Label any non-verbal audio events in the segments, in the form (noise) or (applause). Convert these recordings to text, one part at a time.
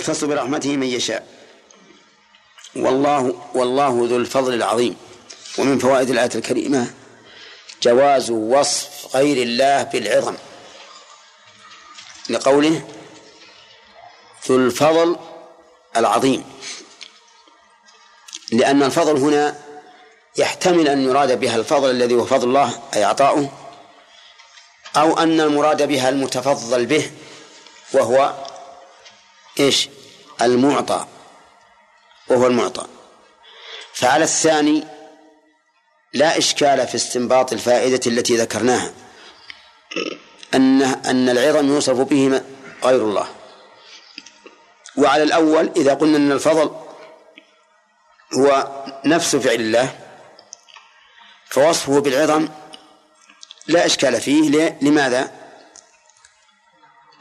ويختص برحمته من يشاء. والله والله ذو الفضل العظيم. ومن فوائد الآية الكريمة جواز وصف غير الله بالعظم. لقوله ذو الفضل العظيم. لأن الفضل هنا يحتمل أن يراد بها الفضل الذي هو فضل الله أي عطاؤه أو أن المراد بها المتفضل به وهو إيش؟ المعطى. وهو المعطى. فعلى الثاني لا إشكال في استنباط الفائدة التي ذكرناها. أن أن العظم يوصف به غير الله. وعلى الأول إذا قلنا أن الفضل هو نفس فعل الله فوصفه بالعظم لا إشكال فيه. لماذا؟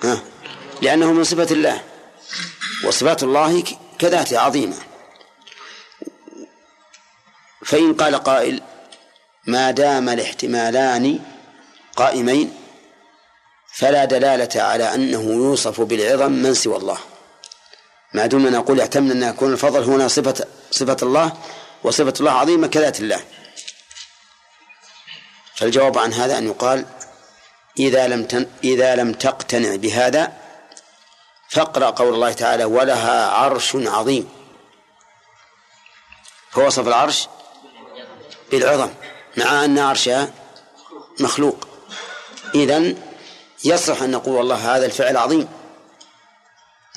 ها؟ لأنه من صفة الله. وصفات الله كذاته عظيمة. فإن قال قائل ما دام الاحتمالان قائمين فلا دلالة على أنه يوصف بالعظم من سوى الله. ما دمنا نقول يحتمل أن يكون الفضل هنا صفة صفة الله وصفة الله عظيمة كذات الله. فالجواب عن هذا أن يقال إذا لم إذا لم تقتنع بهذا فاقرأ قول الله تعالى ولها عرش عظيم. فوصف العرش بالعظم مع أن عرشها مخلوق. إذن يصح أن نقول والله هذا الفعل عظيم.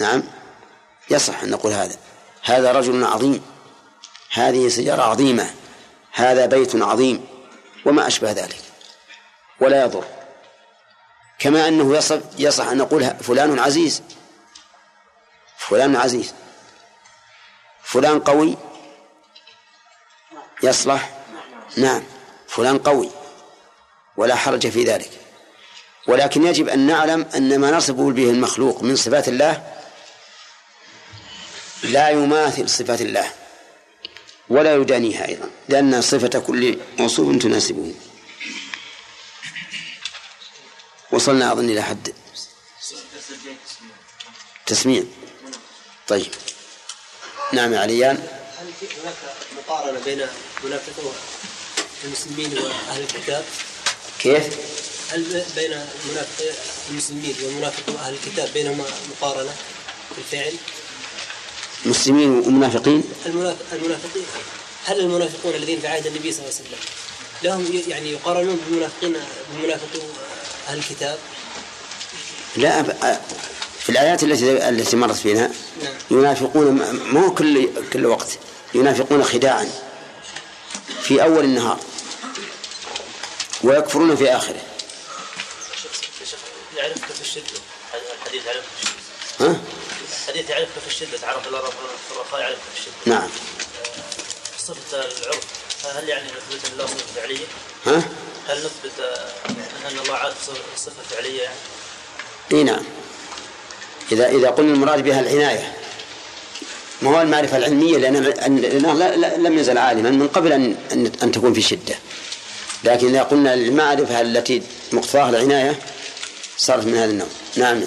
نعم يصح أن نقول هذا. هذا رجل عظيم. هذه سيارة عظيمة. هذا بيت عظيم. وما أشبه ذلك. ولا يضر. كما أنه يصح أن نقول فلان عزيز. فلان عزيز. فلان قوي. يصلح. نعم. فلان قوي. ولا حرج في ذلك. ولكن يجب أن نعلم أن ما نصف به المخلوق من صفات الله لا يماثل صفات الله ولا يدانيها أيضا لأن صفة كل موصوف تناسبه. وصلنا أظن إلى حد. تسميع. طيب نعم يا عليان هل هناك مقارنة بين منافقين المسلمين وأهل الكتاب؟ كيف؟ هل بين منافق المسلمين ومنافق أهل الكتاب بينهما مقارنة في الفعل؟ مسلمين ومنافقين المنافقين هل المنافقون الذين في عهد النبي صلى الله عليه وسلم لهم يعني يقارنون بالمنافقين بمنافقي أهل الكتاب؟ لا في الآيات التي التي مرت فينا. ينافقون مو كل كل وقت ينافقون خداعا في أول النهار ويكفرون في آخره يعرفك في الشدة الحديث يعرفك في الشدة ها؟ الحديث يعرفك في الشدة تعرف الله في الرخاء يعرفك في الشدة نعم صفة العرف هل يعني نثبت الله صفة فعلية؟ ها؟ هل نثبت أن الله عارف صفة فعلية يعني؟ إي نعم إذا إذا قلنا المراد بها العناية ما هو المعرفة العلمية لأن لأنه لم يزل عالما من قبل أن أن تكون في شدة لكن إذا قلنا المعرفة التي مقتضاها العناية صارت من هذا النوع نعم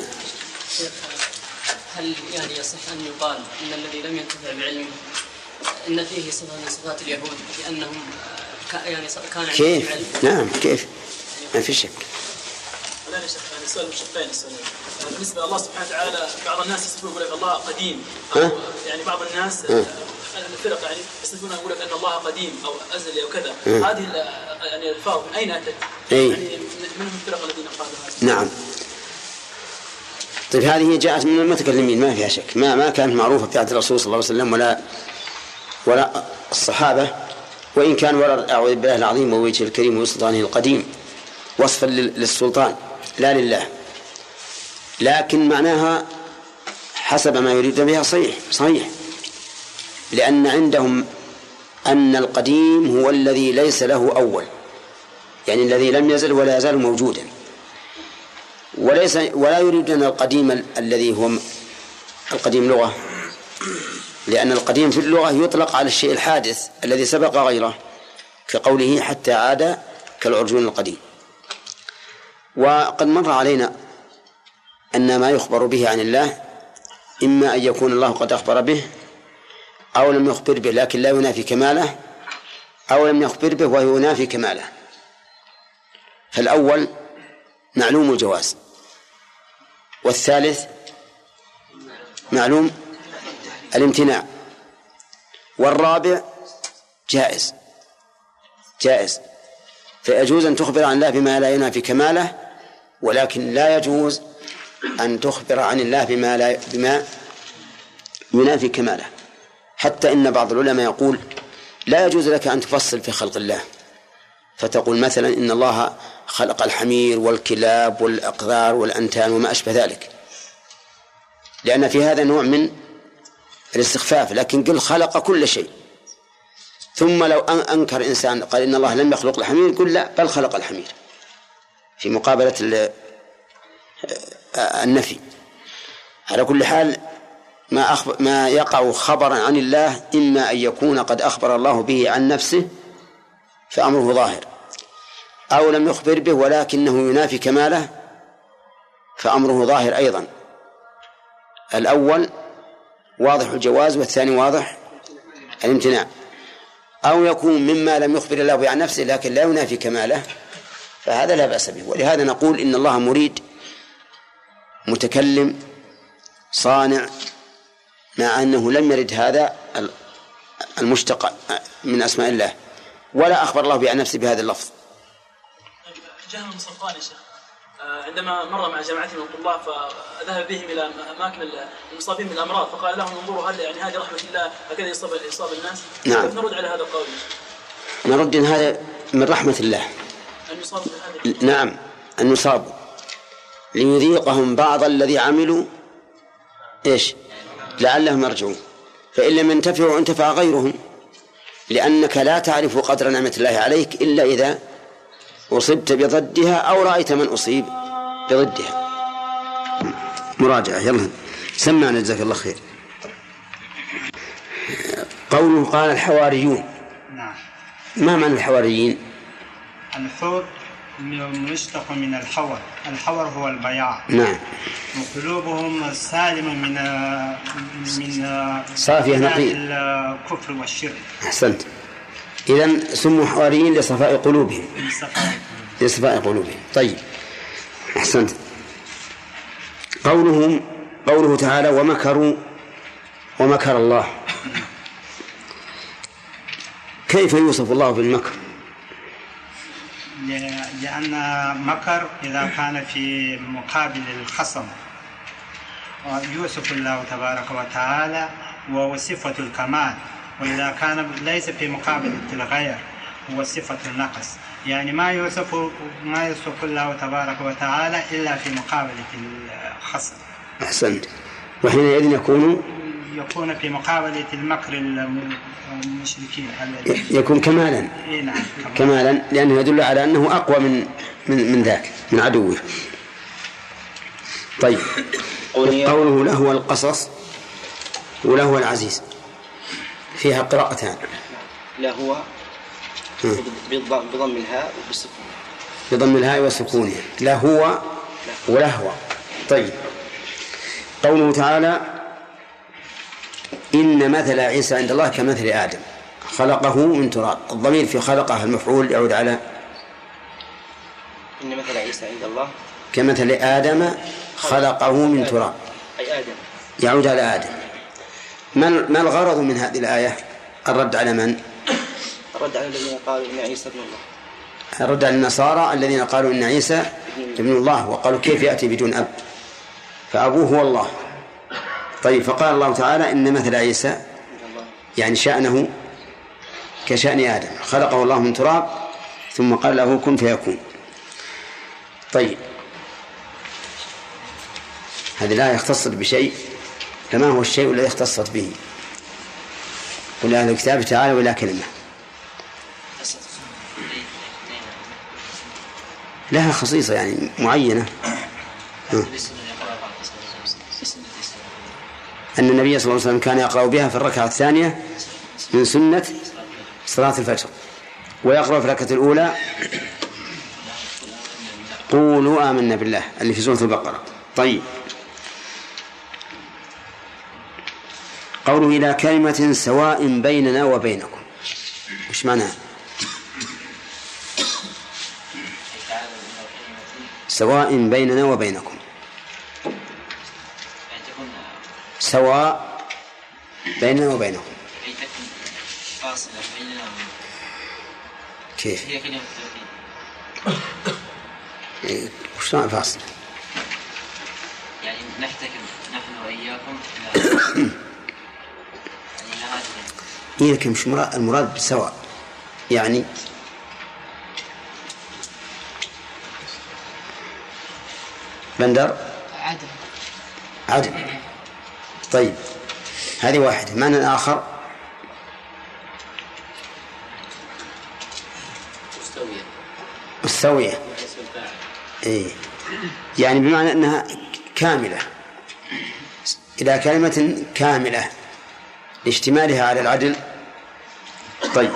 هل يعني يصح أن يقال أن الذي لم ينتفع بعلمه أن فيه صفة من صفات اليهود لأنهم يعني كان كيف؟ نعم كيف؟ ما في شك. الآن يعني. بالنسبة لله سبحانه وتعالى بعض الناس يصفون يقول لك الله قديم. أو يعني بعض الناس الفرق يعني يصفون يقول لك أن الله قديم أو أزلي أو كذا. هذه يعني الألفاظ من أين أتت؟ أي. يعني من الفرق الذين قالوا هذا؟ نعم. طيب هذه جاءت من المتكلمين ما فيها شك. ما ما كانت معروفة في عهد الرسول صلى الله عليه وسلم ولا ولا الصحابة. وإن كان ورد أعوذ بالله العظيم ووجهه الكريم وسلطانه القديم وصفا للسلطان. لا لله. لكن معناها حسب ما يريد بها صحيح صحيح. لأن عندهم أن القديم هو الذي ليس له أول. يعني الذي لم يزل ولا يزال موجودا. وليس ولا يريدون القديم الذي هو القديم لغة. لأن القديم في اللغة يطلق على الشيء الحادث الذي سبق غيره كقوله حتى عاد كالعرجون القديم. وقد مر علينا أن ما يخبر به عن الله إما أن يكون الله قد أخبر به أو لم يخبر به لكن لا ينافي كماله أو لم يخبر به وهو ينافي كماله. فالأول معلوم الجواز والثالث معلوم الامتناع والرابع جائز جائز. فيجوز أن تخبر عن الله بما لا ينافي كماله ولكن لا يجوز أن تخبر عن الله بما لا بما ينافي كماله. حتى إن بعض العلماء يقول لا يجوز لك أن تفصل في خلق الله. فتقول مثلا إن الله خلق الحمير والكلاب والأقذار والأنتان وما أشبه ذلك. لأن في هذا نوع من الاستخفاف لكن قل خلق كل شيء. ثم لو أنكر إنسان قال إن الله لم يخلق الحمير قل لا بل خلق الحمير. في مقابلة النفي. على كل حال ما أخبر ما يقع خبرا عن الله إما أن يكون قد أخبر الله به عن نفسه فأمره ظاهر أو لم يخبر به ولكنه ينافي كماله فأمره ظاهر أيضا. الأول واضح الجواز والثاني واضح الامتناع. أو يكون مما لم يخبر الله به عن نفسه لكن لا ينافي كماله فهذا لا بأس به. ولهذا نقول إن الله مريد متكلم صانع مع أنه لم يرد هذا المشتق من أسماء الله. ولا أخبر الله بعن نفسه بهذا اللفظ. جهم صفوان يا شيخ. آه، عندما مر مع جماعة من الطلاب فذهب بهم إلى أماكن المصابين بالامراض فقال لهم انظروا هل يعني هذه رحمة الله هكذا يصاب يصاب الناس. نعم. نرد على هذا القول؟ نرد إن هذا من رحمة الله. أن بهذه نعم أن يصابوا ليذيقهم بعض الذي عملوا إيش؟ لعلهم يرجعون. فإن لم ينتفعوا انتفع غيرهم لأنك لا تعرف قدر نعمة الله عليك إلا إذا أصبت بضدها أو رأيت من أصيب بضدها. مراجعة يلا. سمعنا جزاك الله خير. قوله قال الحواريون. نعم. ما معنى الحواريين؟ الحور مشتق من الحور. الحور هو البياع. نعم. وقلوبهم سالمة من من صافية نقية الكفر والشرك. أحسنت. إذا سموا حواريين لصفاء قلوبهم. لصفاء قلوبهم. طيب. أحسنت. قوله قوله تعالى ومكروا ومكر الله. كيف يوصف الله بالمكر؟ لأن مكر إذا كان في مقابل الخصم. يوصف الله تبارك وتعالى وهو صفة الكمال. وإذا كان ليس في مقابل الغير هو صفة النقص. يعني ما يوصف ما يوصف الله تبارك وتعالى إلا في مقابلة الخصم. أحسنت. وحينئذ يكون يكون في مقابلة المكر المشركين يكون كمالا. إيه نعم كمالا. لأنه يدل على أنه أقوى من من من ذاك من عدوه. طيب. قوله له القصص وله العزيز. فيها قراءتان. لهو بضم الهاء وبالسكون بضم الهاء وسكونها لهو ولهو طيب. قوله تعالى إن مثل عيسى عند الله كمثل آدم. خلقه من تراب. الضمير في خلقه المفعول يعود على إن مثل عيسى عند الله كمثل آدم خلقه من تراب. أي آدم. يعود على آدم. ما الغرض من هذه الآية؟ الرد على من؟ الرد على الذين قالوا إن عيسى ابن الله. الرد على النصارى الذين قالوا إن عيسى ابن الله وقالوا كيف يأتي بدون أب؟ فأبوه هو الله. طيب فقال الله تعالى إن مثل عيسى يعني شأنه كشأن آدم. خلقه الله من تراب ثم قال له كن فيكون. طيب. هذه الآية اختصت بشيء فما هو الشيء الذي اختصت به؟ قل أهل الكتاب تعالوا إلى كلمة. لها خصيصة يعني معينة. أن النبي صلى الله عليه وسلم كان يقرأ بها في الركعة الثانية من سنة صلاة الفجر. ويقرأ في الركعة الأولى قولوا آمنا بالله اللي في سورة البقرة. طيب. قوله إلى كلمة سواء بيننا وبينكم. وش معناها؟ سواء بيننا وبينكم. سواء بيننا تكون فاصلة بيننا كيف؟ هي كلمة التوحيد إيه، وش معنى فاصل؟ يعني نحتكم نحن وإياكم إلى يعني إيه لكن مش مراد المراد بسواء. يعني بندر؟ عدم. عدل طيب. هذه واحدة. معنى الآخر؟ مستوية. مستوية. إيه. يعني بمعنى أنها كاملة. إلى كلمة كاملة. لاشتمالها على العدل. طيب.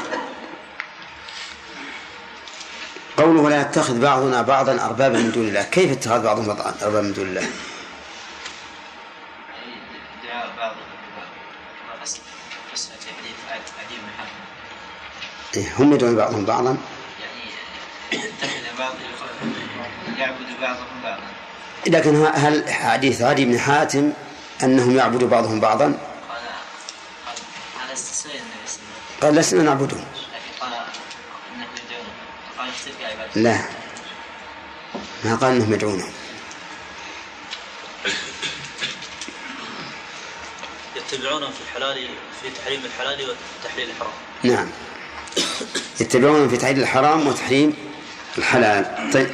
قوله ولا يتخذ بعضنا بعضا أربابا من دون الله. كيف اتخاذ بعضهم بعضا أربابا من دون الله؟ هم يدعون بعضهم بعضا. يعني بعض يعبد بعضهم بعضا لكن هل حديث عدي بن حاتم أنهم يعبدوا بعضهم بعضا؟ قال قال هذا استثناء النبي صلى الله. عليه وسلم قال لسنا نعبدهم لا. ما قال إنهم يدعونهم يتبعون في الحلال في تحريم الحلال وتحليل الحرام. نعم. يتبعون في تحليل الحرام وتحريم الحلال. طيب.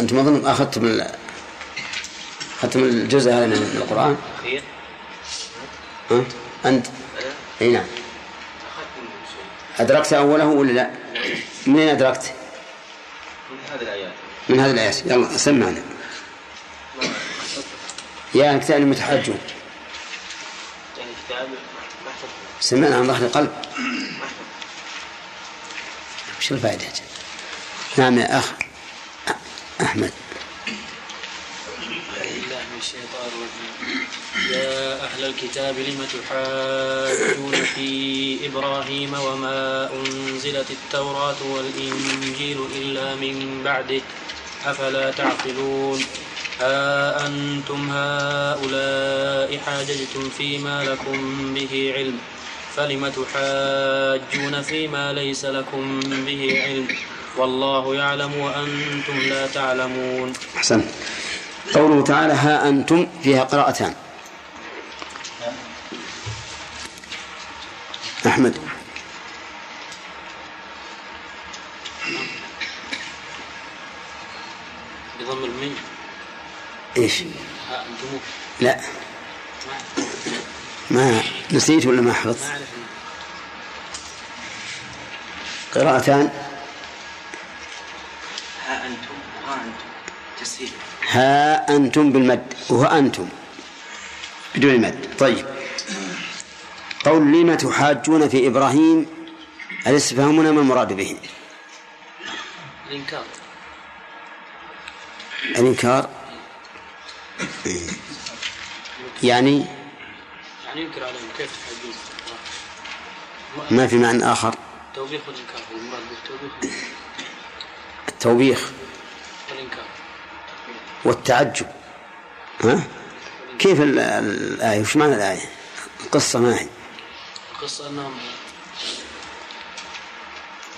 أنتم أظن أخذتم. أخذتم الجزء هذا من القرآن؟ أنت؟ أي نعم. أدركت أوله ولا لا؟ منين أدركت؟ من هذه الآيات. من هذه الآيات. يلا سمعنا. يا كتاب المتحجون يعني كتاب ما احفظه سمعنا عن ظهر القلب. وش الفائدة نعم يا أخ أحمد. يا أهل الكتاب لم تحاجون في إبراهيم وما أنزلت التوراة والإنجيل إلا من بعده أفلا تعقلون؟ ها أنتم هؤلاء حاججتم فيما لكم به علم. فلم تحاجون فيما ليس لكم به علم؟ والله يعلم وأنتم لا تعلمون. أحسن. قوله تعالى ها أنتم فيها قراءتان. أحمد. بضم الميم. إيش؟ ها أنتم. لا. ما نسيت ولا ما حفظت؟ قراءتان. ها أنتم ها أنتم. تسهيل. ها أنتم بالمد وهو أنتم بدون المد. طيب. قول لم تحاجون في إبراهيم؟ الاستفهام هنا ما المراد به؟ الإنكار. الإنكار؟ يعني يعني ينكر عليهم كيف تحاجون ما في معنى آخر؟ توبيخ والإنكار. المراد بالتوبيخ التوبيخ والإنكار والتعجب. ها؟ كيف ال- الآية؟ وش معنى الآية؟ القصة ما هي. القصة أنهم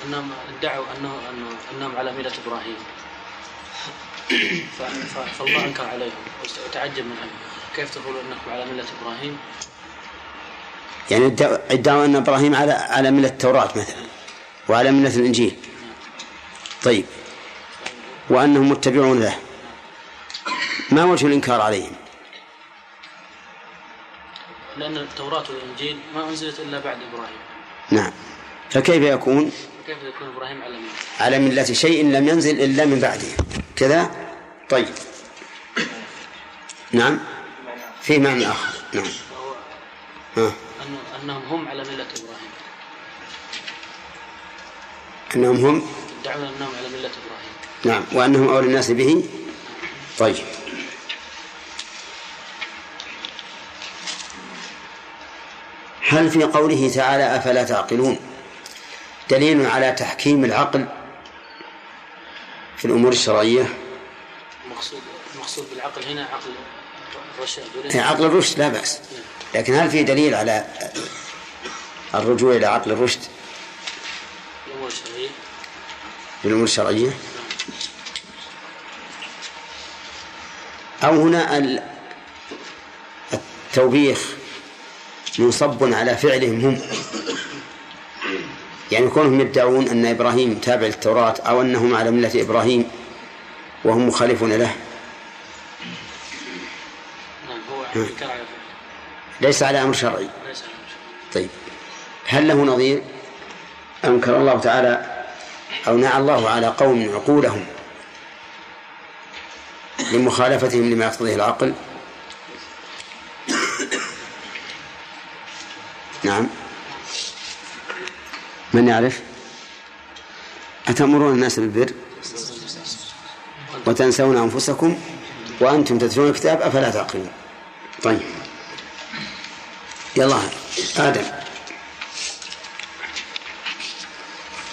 أنهم ادعوا أنه أنه أنهم على ملة إبراهيم. فالله أنكر عليهم. وتعجب من كيف تقولوا أنكم على ملة إبراهيم؟ يعني ادعوا أن إبراهيم على على ملة التوراة مثلا وعلى ملة الإنجيل. طيب. وأنهم متبعون له. ما وجه الإنكار عليهم؟ لأن التوراة والإنجيل ما أنزلت إلا بعد إبراهيم. نعم. فكيف يكون؟ كيف يكون إبراهيم على ملة على ملة شيء لم ينزل إلا من بعده. كذا؟ طيب. نعم. في معنى آخر. نعم. ها. أنه أنهم هم على ملة إبراهيم. أنهم هم؟ يدعون أنهم على ملة إبراهيم. نعم. وأنهم أولى الناس به؟ طيب. هل في قوله تعالى أفلا تعقلون؟ دليل على تحكيم العقل في الأمور الشرعية. المقصود المقصود بالعقل هنا عقل الرشاد يعني عقل الرشد لا بأس. لكن هل في دليل على الرجوع إلى عقل الرشد؟ في الأمور الشرعية. أو هنا ال- التوبيخ منصب على فعلهم هم. يعني كونهم يدعون أن إبراهيم تابع للتوراة أو أنهم على ملة إبراهيم وهم مخالفون له. نعم هو ليس على أمر شرعي. طيب. هل له نظير؟ أنكر الله تعالى أو نعى الله على قوم عقولهم لمخالفتهم لما يقتضيه العقل؟ نعم. من يعرف؟ أتأمرون الناس بالبر وتنسون أنفسكم وأنتم تتلون الكتاب أفلا تعقلون؟ طيب. يلا آدم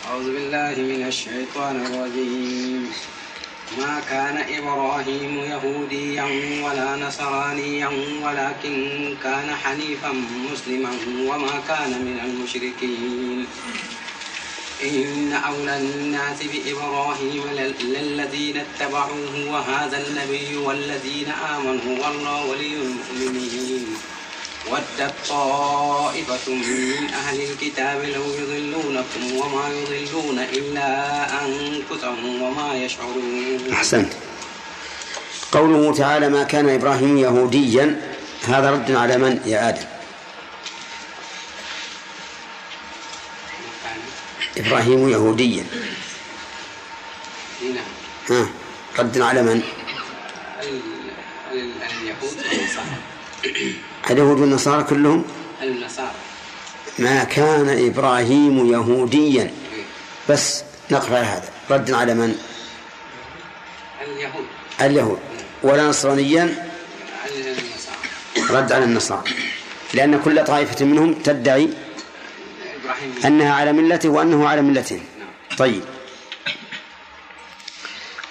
أعوذ بالله من الشيطان الرجيم. ما كان إبراهيم يهوديا ولا نصرانيا ولكن كان حنيفا مسلما وما كان من المشركين. إن أولى الناس بإبراهيم لل- للذين اتبعوه وهذا النبي والذين آمنوا والله ولي المؤمنين. ودت طائفة من أهل الكتاب لو يضلونكم وما يضلون إلا أنفسهم وما يشعرون. أحسنت. قوله تعالى ما كان إبراهيم يهوديا. هذا رد على من؟ يا آدم. إبراهيم يهوديا. هنا ها. رد على من؟ ال- ال- اليهود اليهود والنصارى كلهم؟ النصارى. ما كان إبراهيم يهوديا. بس نقف على هذا. رد على من؟ اليهود. اليهود. ولا نصرانيا؟ النصارى رد على النصارى. لأن كل طائفة منهم تدعي أنها على ملته وأنه على ملته. طيب.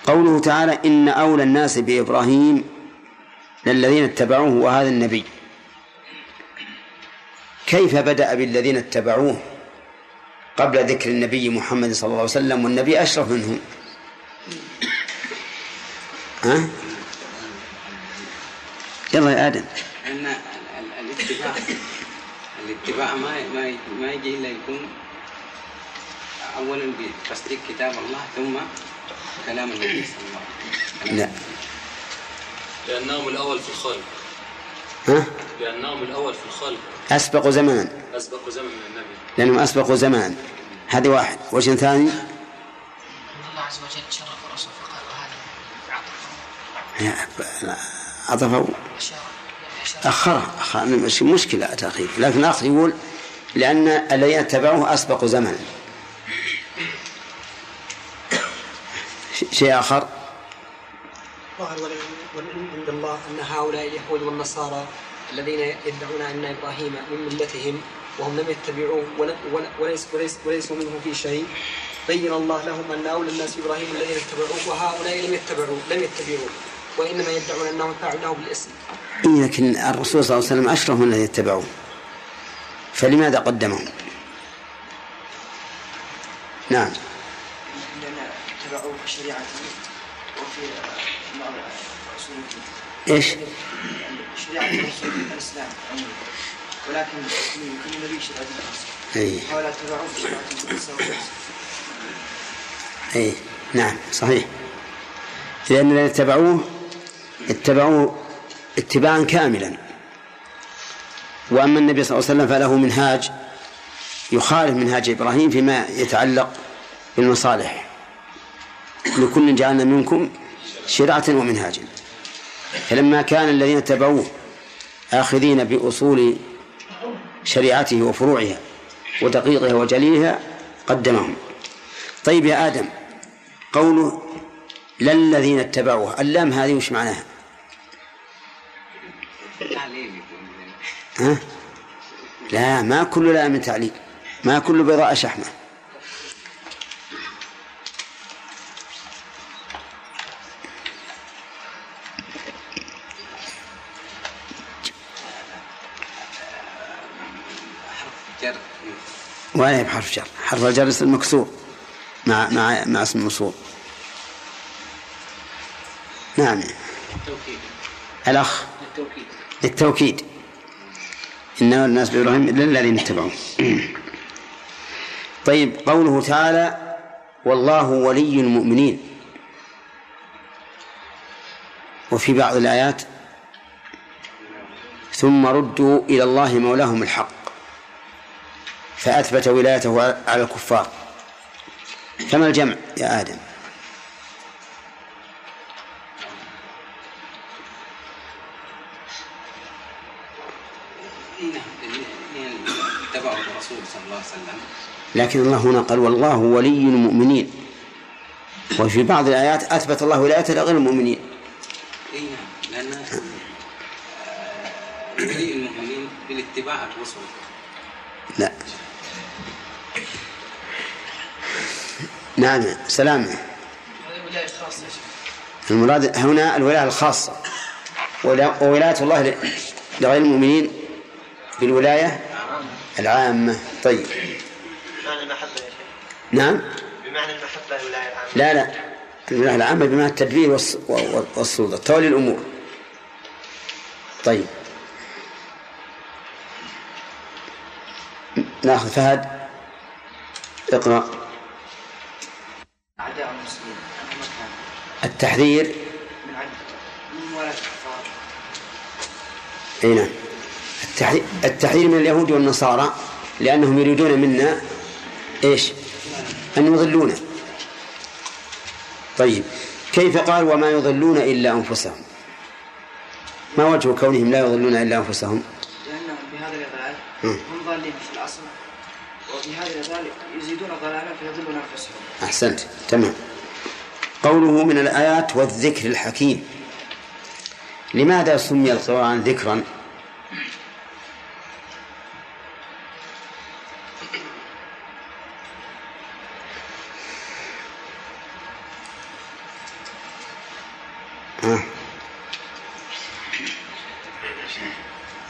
قوله تعالى إن أولى الناس بإبراهيم للذين اتبعوه وهذا النبي. كيف بدأ بالذين اتبعوه قبل ذكر النبي محمد صلى الله عليه وسلم والنبي أشرف منهم؟ ها؟ يلا يا آدم. أن ال- ال- الاتباع الاتباع ما ما ما يجي إلا يكون أولا بتصديق كتاب الله ثم كلام النبي صلى الله عليه وسلم. لا. لأنهم الأول في الخلق. ها؟ لأنهم الأول في الخلق. أسبق زمان. أسبق زمن من النبي. لأنهم أسبقوا زمان. هذه واحد. وجه ثاني؟ أن الله عز وجل شرف الرسول فقال وهذا عطف عطفوا أشار أشار. أخرها أخر مش مشكلة تأخير لكن الأخ يقول لأن الذين اتبعوه أسبقوا زمنا شيء آخر؟ ظهر والعلم عند الله أن هؤلاء اليهود والنصارى الذين يدعون أن إبراهيم من ملتهم وهم لم يتبعوه وليس وليس وليسوا منه في شيء بين الله لهم أن أولى الناس بإبراهيم الذين اتبعوه وهؤلاء لم يتبعوه لم يتبعوه وإنما يدعون أنهم فعلوه بالاسم. لكن الرسول صلى الله عليه وسلم أشرف من الذين اتبعوه. فلماذا قدمهم؟ نعم. لأن اتبعوا شريعته وفي في الإسلام عموما ولكن الخاصة أي نعم صحيح. لأن الذين اتبعوه اتبعوه اتباعا كاملا. وأما النبي صلى الله عليه وسلم فله منهاج يخالف منهاج إبراهيم فيما يتعلق بالمصالح. لكل جعلنا منكم شرعة ومنهاجا. فلما كان الذين اتبعوه آخذين بأصول شريعته وفروعها ودقيقها وجليلها قدمهم. طيب يا آدم قوله لا الذين اتبعوه اللام هذه وش معناها؟ ها؟ لا ما كل لام تعليل ما كل بيضاء شحمة. ولا بحرف جر. حرف الجر اسم مكسور. مع مع مع اسم موصول نعم. التوكيد. الأخ. التوكيد. للتوكيد إنما الناس بإبراهيم إلا الذين اتبعوه. (clears throat) طيب قوله تعالى والله ولي المؤمنين. وفي بعض الآيات ثم ردوا إلى الله مولاهم الحق. فأثبت ولايته على الكفار. كما الجمع يا آدم؟ إيه لكن الله هنا قال والله ولي المؤمنين. وفي بعض الآيات أثبت الله ولايته لغير المؤمنين. اي نعم لأن آه، ولي المؤمنين بالاتباع الرسل لا نعم سلام. المراد هنا الولاية الخاصة. ولا- وولاية الله لغير المؤمنين بالولاية العامة. طيب. بمعنى المحبة يا شيخ. نعم. بمعنى المحبة الولاية العامة. لا لا. الولاية العامة بمعنى التدبير والسلطة تولي الأمور. طيب. ناخذ فهد. اقرأ. التحذير. أي نعم. التحذير, من اليهود والنصارى لأنهم يريدون منا إيش؟ أن يضلونا. طيب. كيف قال وما يضلون إلا أنفسهم؟ ما وجه كونهم لا يضلون إلا أنفسهم؟ لأنهم بهذا الإضلال. هم ضالين في الأصل وبهذا الإضلال يزيدون ضلالا فيضلون أنفسهم. أحسنت. تمام. قوله من الآيات والذكر الحكيم لماذا سمي القرآن ذكرا.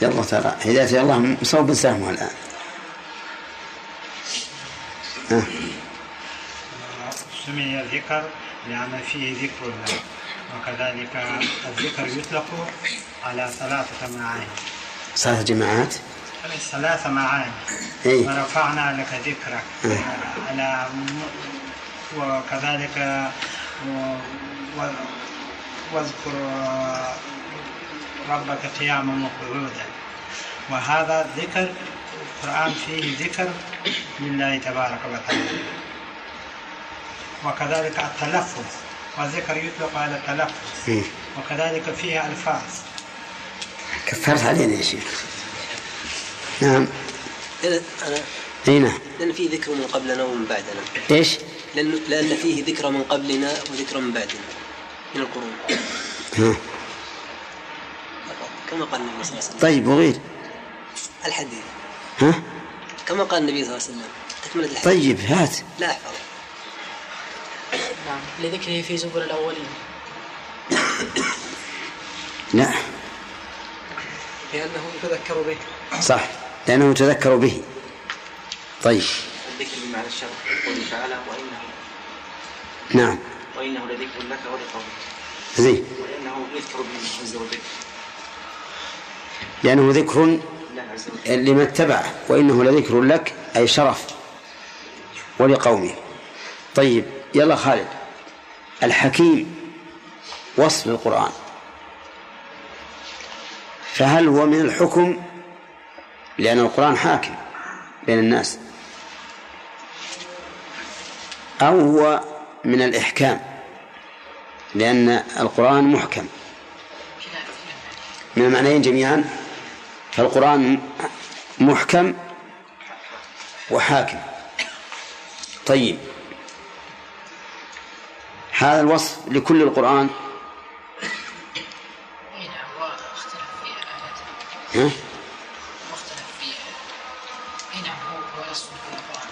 يلا ترى هداية الله مصوب سهمه الآن. سمي ذكر لأن فيه ذكر الله وكذلك الذكر يطلق على ثلاثة معاني. صلاة جماعات؟ ثلاث معاني. إيه. ورفعنا لك ذكرك. إيه. على م- وكذلك و- و- واذكر ربك قياما وقعودا وهذا ذكر القرآن فيه ذكر لله تبارك وتعالى. وكذلك التلفظ. والذكر يطلق على التلفظ. إيه. وكذلك فيه ألفاظ. كفرت علينا يا شيخ. نعم. لأن أنا أي نعم. لأن في ذكر من قبلنا ومن بعدنا. إيش؟ لأن لأن فيه ذكر من قبلنا وذكر من بعدنا. من القرون. ها. كما قال النبي صلى الله عليه وسلم. طيب وغير؟ الحديث. ها؟ كما قال النبي صلى الله عليه وسلم. تكملة الحديث طيب هات. لا أحفظ. نعم. لذكره في زبر الأولين. لا (coughs) لأنه يتذكر به. صح. لأنه تذكروا به. طيب. الذكر بمعنى الشرع. قوله تعالى وإنه نعم. وإنه لذكر لك ولقومك. زين. وإنه يذكر به عز وجل لأنه ذكر لمن اتبعه وإنه لذكر لك أي شرف. ولقومه طيب. يلا خالد. الحكيم وصف القرآن. فهل هو من الحكم؟ لأن القرآن حاكم بين الناس. أو هو من الإحكام لأن القرآن محكم. من المعنيين جميعا فالقرآن محكم وحاكم. طيب. هذا الوصف لكل القرآن. ها؟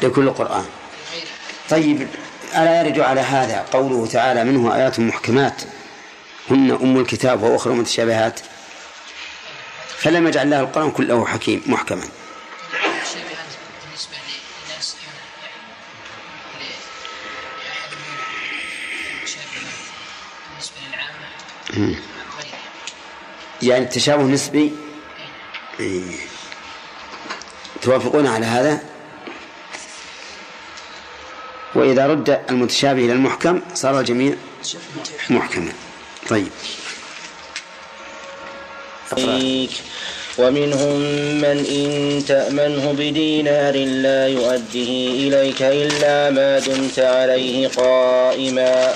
لكل غيره طيب ألا يرد على هذا قوله تعالى منه آيات محكمات هن أم الكتاب وأخرى متشابهات؟ فلم يجعل الله القرآن كله حكيم محكما. يعني التشابه نسبي إيه. توافقون على هذا؟ وإذا رد المتشابه إلى المحكم صار الجميع محكما. طيب. ومنهم من إن تأمنه بدينار لا يؤده إليك إلا ما دمت عليه قائما.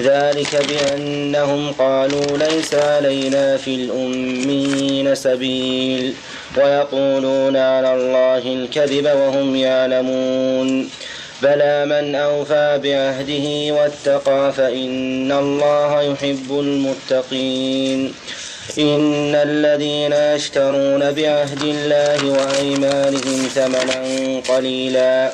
ذلك بأنهم قالوا ليس علينا في الأمين سبيل ويقولون على الله الكذب وهم يعلمون. بلى من أوفى بعهده واتقى فإن الله يحب المتقين. إن الذين يشترون بعهد الله وأيمانهم ثمنا قليلا.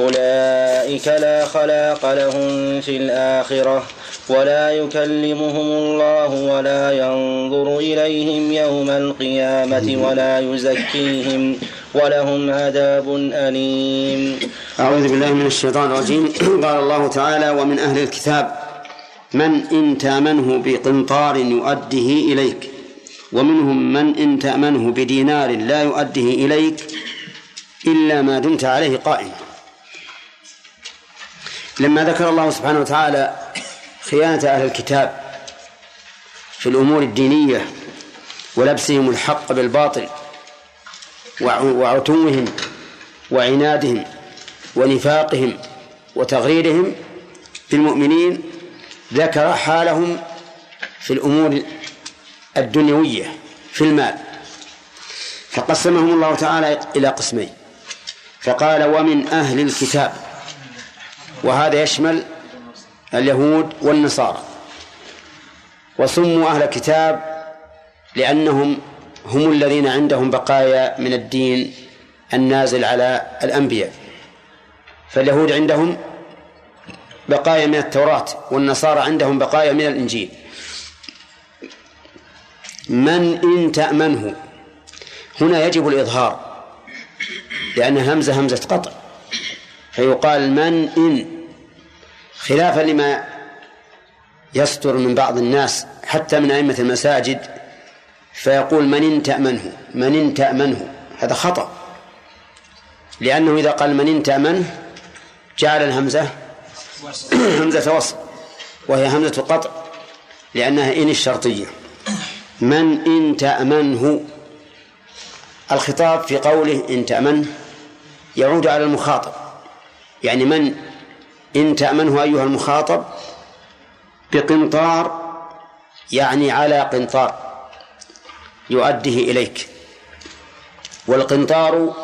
أولئك لا خلاق لهم في الآخرة. ولا يكلمهم الله ولا ينظر إليهم يوم القيامة ولا يزكيهم ولهم عذاب أليم. أعوذ بالله من الشيطان الرجيم. (clears throat) قال الله تعالى ومن أهل الكتاب من إن تأمنه بقنطار يؤده إليك ومنهم من إن تأمنه بدينار لا يؤده إليك إلا ما دمت عليه قائما. لما ذكر الله سبحانه وتعالى خيانة أهل الكتاب في الأمور الدينية ولبسهم الحق بالباطل وعتوهم وعنادهم ونفاقهم وتغريرهم بالمؤمنين ذكر حالهم في الأمور الدنيوية في المال. فقسمهم الله تعالى إلى قسمين. فقال ومن أهل الكتاب. وهذا يشمل اليهود والنصارى. وسموا أهل الكتاب لأنهم هم الذين عندهم بقايا من الدين النازل على الأنبياء. فاليهود عندهم بقايا من التوراة والنصارى عندهم بقايا من الإنجيل. من إن تأمنه؟ هنا يجب الإظهار لأن همزة همزة قطع. فيقال من إن خلافا لما يصدر من بعض الناس حتى من أئمة المساجد فيقول من إن تأمنه من إن تأمنه. هذا خطأ. لأنه إذا قال من إن تأمنه جعل الهمزة (clears throat) همزة وصل وهي همزة قطع لأنها إن الشرطية. من إن تأمنه الخطاب في قوله إن تأمنه يعود على المخاطب. يعني من إن تأمنه أيها المخاطب بقنطار يعني على قنطار يؤديه إليك. والقنطار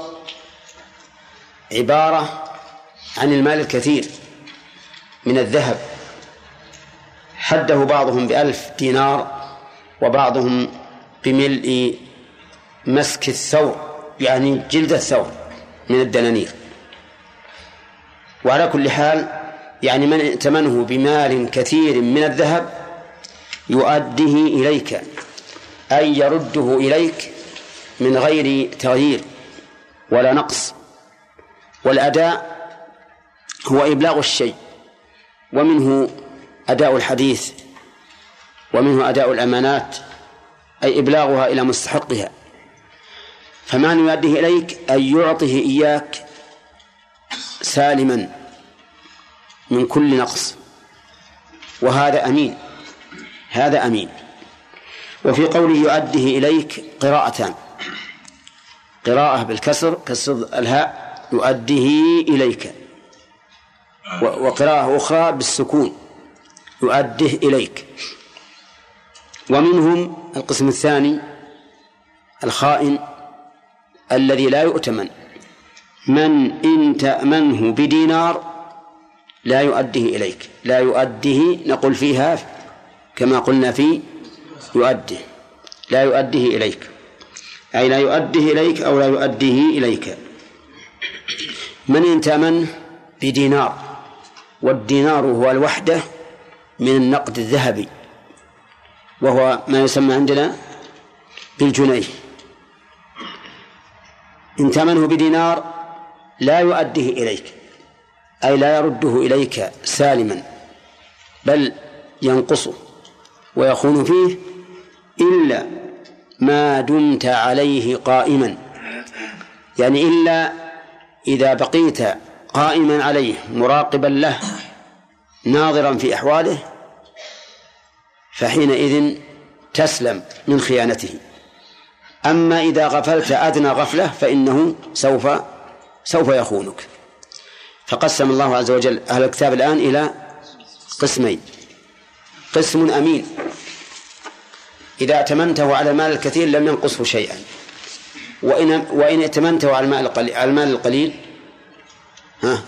عبارة عن المال الكثير من الذهب. حده بعضهم بألف دينار وبعضهم بملء مسك الثور يعني جلد الثور من الدنانير. وعلى كل حال يعني من ائتمنه بمال كثير من الذهب يؤديه إليك أي يرده إليك من غير تغيير ولا نقص. والأداء هو إبلاغ الشيء ومنه أداء الحديث ومنه أداء الأمانات أي إبلاغها إلى مستحقها. فمعنى يؤديه إليك أن يعطيه إياك سالما. من كل نقص. وهذا أمين. هذا أمين. وفي قوله يؤديه إليك قراءتان. قراءة بالكسر كسر الهاء يؤديه إليك. وقراءة أخرى بالسكون يؤديه إليك. ومنهم القسم الثاني الخائن الذي لا يؤتمن. من إن تأمنه بدينار لا يؤديه إليك. لا يؤديه نقول فيها كما قلنا في يؤديه لا يؤديه إليك. أي لا يؤديه إليك أو لا يؤديه إليك. من انتمن بدينار. والدينار هو الوحدة من النقد الذهبي. وهو ما يسمى عندنا بالجنيه. إن تمنه بدينار لا يؤديه إليك. أي لا يرده إليك سالما بل ينقصه ويخون فيه إلا ما دمت عليه قائما. يعني إلا إذا بقيت قائما عليه مراقبا له ناظرا في أحواله فحينئذ تسلم من خيانته. أما إذا غفلت أدنى غفلة فإنه سوف سوف يخونك. فقسم الله عز وجل أهل الكتاب الآن إلى قسمين. قسم أمين. إذا ائتمنته على المال الكثير لم ينقصه شيئا. وإن وإن ائتمنته على المال القليل على المال القليل ها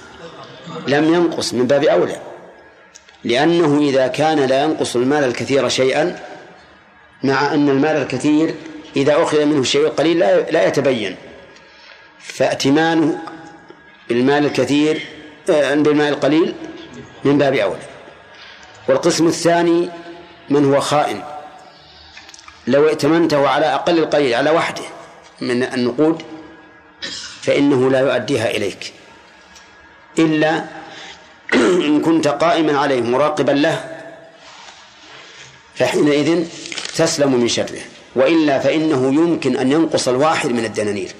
لم ينقص من باب أولى. لأنه إذا كان لا ينقص المال الكثير شيئا مع أن المال الكثير إذا أخذ منه الشيء القليل لا لا يتبين. فائتمانه بالمال الكثير آه، بالمال القليل من باب أولى والقسم الثاني من هو خائن. لو ائتمنته على أقل القليل على وحده من النقود فإنه لا يؤديها إليك. إلا (clears throat) إن كنت قائما عليه مراقبا له فحينئذ تسلم من شره. وإلا فإنه يمكن أن ينقص الواحد من الدنانير.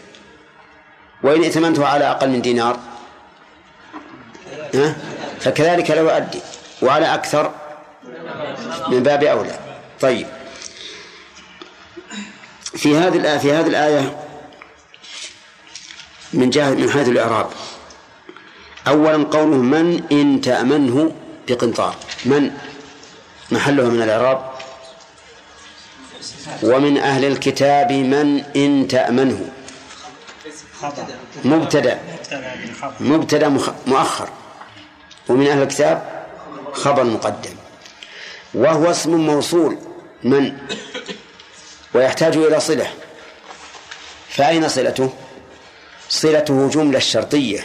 وإن ائتمنته على أقل من دينار. ها؟ فكذلك لا يؤدي وعلى أكثر من باب أولى. طيب. في هذه الآية في هذه الآية من جهة من حيث الإعراب. أولا قوله من إن تأمنه بقنطار. من؟ محلها من الإعراب. ومن أهل الكتاب من إن تأمنه. مبتدأ. مبتدأ مؤخر. ومن أهل الكتاب خبر مقدم. وهو اسم موصول. من؟ ويحتاج إلى صلة. فأين صلته؟ صلته جملة شرطية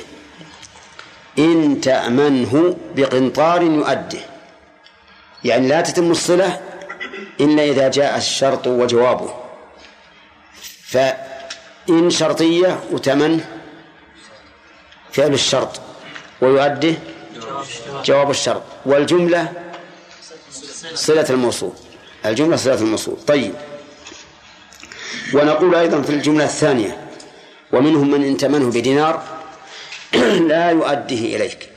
إن تأمنه بقنطار يؤده. يعني لا تتم الصلة إلا إذا جاء الشرط وجوابه. فإن شرطية وتمن فعل الشرط ويؤده جواب الشرط والجملة صلة الموصول الجملة صلة الموصول. طيب. ونقول أيضا في الجملة الثانية ومنهم من إن تمنه بدينار (clears throat) لا يؤديه إليك.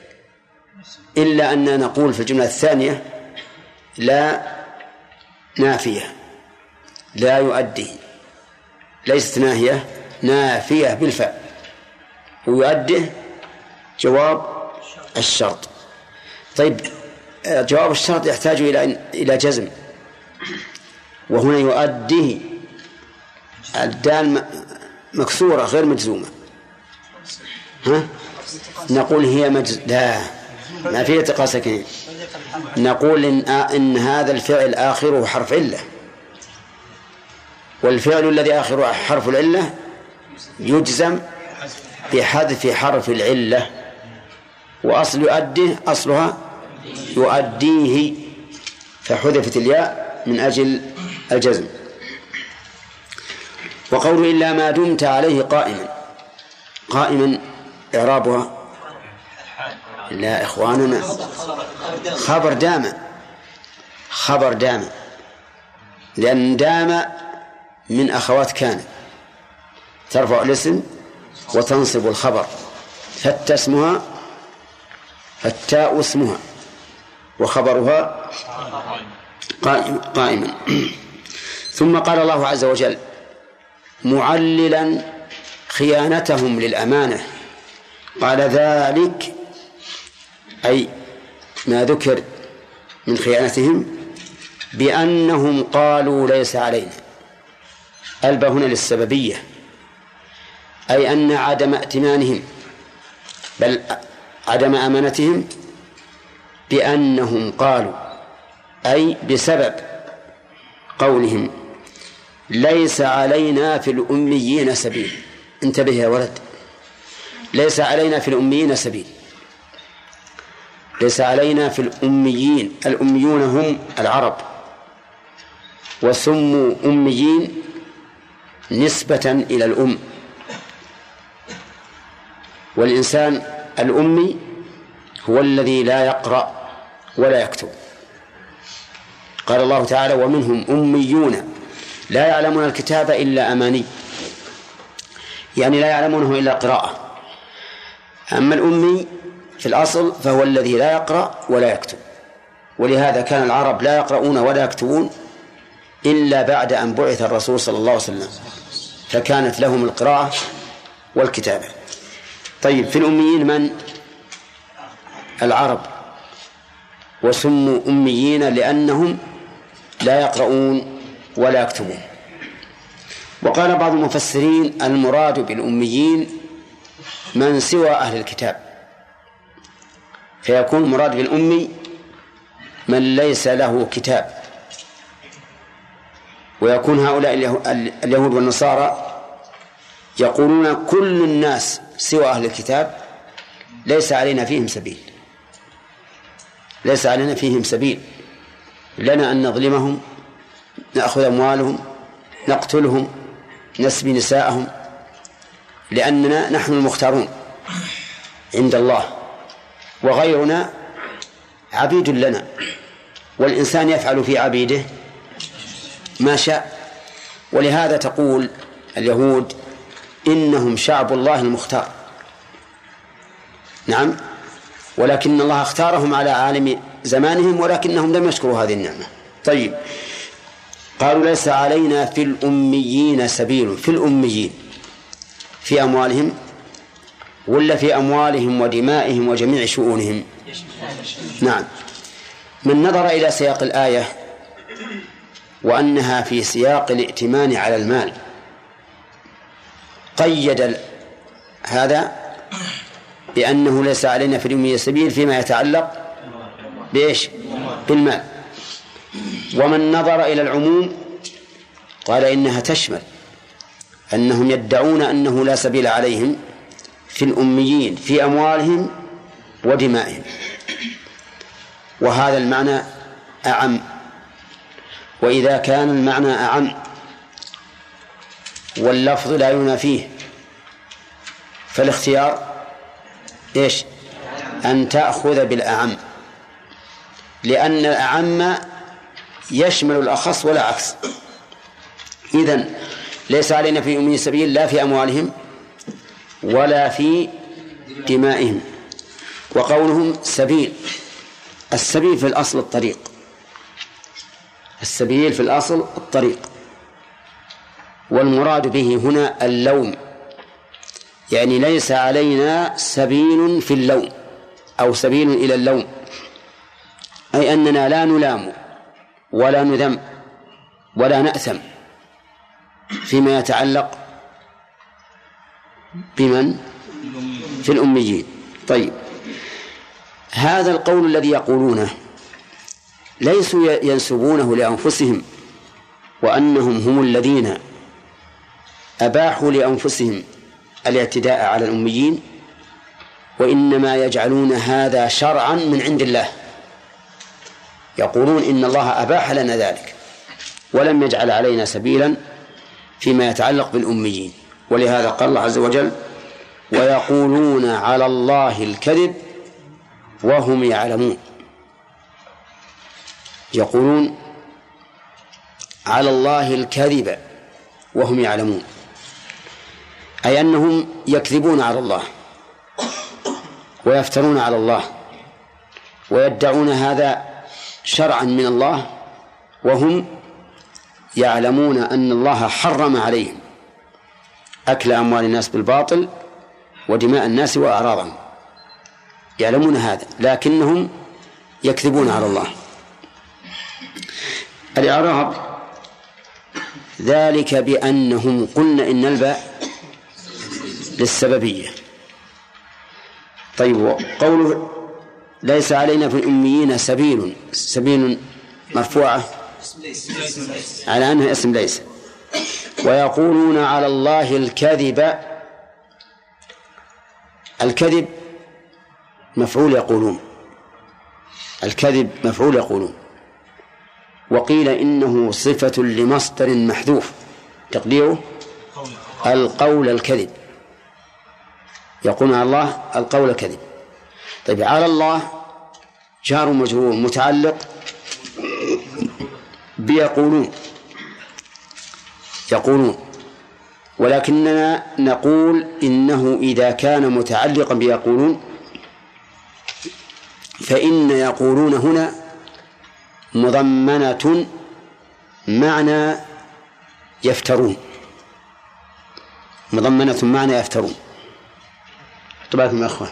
إلا أننا نقول في الجملة الثانية لا نافية لا يؤدي ليست ناهية نافية بالفعل ويؤديه جواب الشرط. طيب جواب الشرط يحتاج إلى إلى جزم. وهنا يؤديه الدال مكسورة غير مجزومة. ها؟ نقول هي مجز لا ما فيها التقاء نقول إن, إن هذا الفعل آخره حرف علة. والفعل الذي آخره حرف العلة يجزم بحذف حرف العلة وأصل يؤديه أصلها يؤديه فحذفت الياء من أجل الجزم. وقول إلا ما دمت عليه قائما قائما إعرابها. لا إخواننا خبر دام خبر دام لأن دام من أخوات كان ترفع الاسم وتنصب الخبر فالتاء اسمها فالتاء اسمها وخبرها قائم قائما. (clears throat) ثم قال الله عز وجل معللا خيانتهم للأمانة. قال ذلك أي ما ذكر من خيانتهم بأنهم قالوا ليس علينا. ألبى هنا للسببية. أي أن عدم ائتمانهم بل عدم أمانتهم بأنهم قالوا أي بسبب قولهم ليس علينا في الأميين سبيل. انتبه يا ولد. ليس علينا في الأميين سبيل. ليس علينا في الأميين الأميون هم العرب. وسموا أميين نسبة إلى الأم. والإنسان الأمي هو الذي لا يقرأ ولا يكتب. قال الله تعالى ومنهم أميون لا يعلمون الكتاب إلا أماني. يعني لا يعلمونه إلا قراءة. أما الأمي في الأصل فهو الذي لا يقرأ ولا يكتب. ولهذا كان العرب لا يقرؤون ولا يكتبون إلا بعد أن بعث الرسول صلى الله عليه وسلم فكانت لهم القراءة والكتابة. طيب في الأميين من؟ العرب. وسموا أميين لأنهم لا يقرؤون ولا يكتبون. وقال بعض المفسرين المراد بالأميين من سوى أهل الكتاب. فيكون المراد بالأمي من ليس له كتاب. ويكون هؤلاء اليهود والنصارى يقولون كل الناس سوى أهل الكتاب ليس علينا فيهم سبيل. ليس علينا فيهم سبيل. لنا أن نظلمهم نأخذ أموالهم نقتلهم نسبي نساءهم لأننا نحن المختارون عند الله وغيرنا عبيد لنا والإنسان يفعل في عبيده ما شاء. ولهذا تقول اليهود إنهم شعب الله المختار. نعم. ولكن الله اختارهم على عالم زمانهم ولكنهم لم يشكروا هذه النعمة. طيب. قالوا ليس علينا في الأميين سبيل في الأميين. في أموالهم ولا في أموالهم ودمائهم وجميع شؤونهم؟ نعم. من نظر إلى سياق الآية وأنها في سياق الائتمان على المال. قيد هذا بأنه ليس علينا في الأمية سبيل فيما يتعلق بإيش؟ بالمال. ومن نظر إلى العموم قال إنها تشمل أنهم يدعون أنه لا سبيل عليهم في الأميين في أموالهم ودمائهم. وهذا المعنى أعم. وإذا كان المعنى أعم واللفظ لا ينافيه فالاختيار إيش؟ أن تأخذ بالأعم. لأن الأعم يشمل الأخص ولا عكس إذن ليس علينا في أمي سبيل لا في أموالهم ولا في دمائهم. وقولهم سبيل. السبيل في الأصل الطريق. السبيل في الأصل الطريق. والمراد به هنا اللوم. يعني ليس علينا سبيل في اللوم أو سبيل إلى اللوم. أي أننا لا نلام ولا نذم ولا نأثم فيما يتعلق بمن؟ في الأميين. طيب. هذا القول الذي يقولونه ليسوا ينسبونه لأنفسهم وأنهم هم الذين أباحوا لأنفسهم الاعتداء على الأميين وإنما يجعلون هذا شرعا من عند الله. يقولون إن الله أباح لنا ذلك ولم يجعل علينا سبيلا فيما يتعلق بالأميين. ولهذا قال الله عز وجل ويقولون على الله الكذب وهم يعلمون. يقولون على الله الكذب وهم يعلمون. أي أنهم يكذبون على الله ويفترون على الله ويدعون هذا شرعا من الله وهم يعلمون أن الله حرم عليهم أكل أموال الناس بالباطل ودماء الناس وأعراضهم. يعلمون هذا لكنهم يكذبون على الله. الإعراب ذلك بأنهم قلنا إن الباء للسببية. طيب قوله ليس علينا في الأميين سبيل سبيل مرفوعة؟ على أنها اسم ليس. ويقولون على الله الكذب الكذب مفعول يقولون. الكذب مفعول يقولون. وقيل إنه صفة لمصدر محذوف. تقديره؟ القول الكذب. يقولون على الله القول الكذب. طيب على الله جار مجرور متعلق بيقولون يقولون ولكننا نقول إنه إذا كان متعلقا بيقولون فإن يقولون هنا مضمنة معنى يفترون. مضمنة معنى يفترون. طبعا يا أخوان.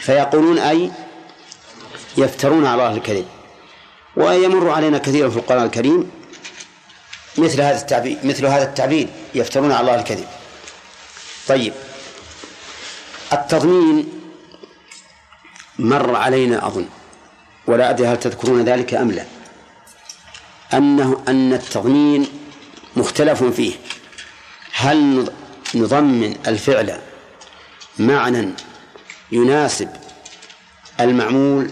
فيقولون أي يفترون على الله الكذب. ويمر علينا كثيرا في القرآن الكريم مثل هذا التعبير مثل هذا التعبير يفترون على الله الكذب. طيب. التضمين مر علينا أظن. ولا أدري هل تذكرون ذلك أم لا. أنه أن التضمين مختلف فيه. هل نضمن الفعل معنى يناسب المعمول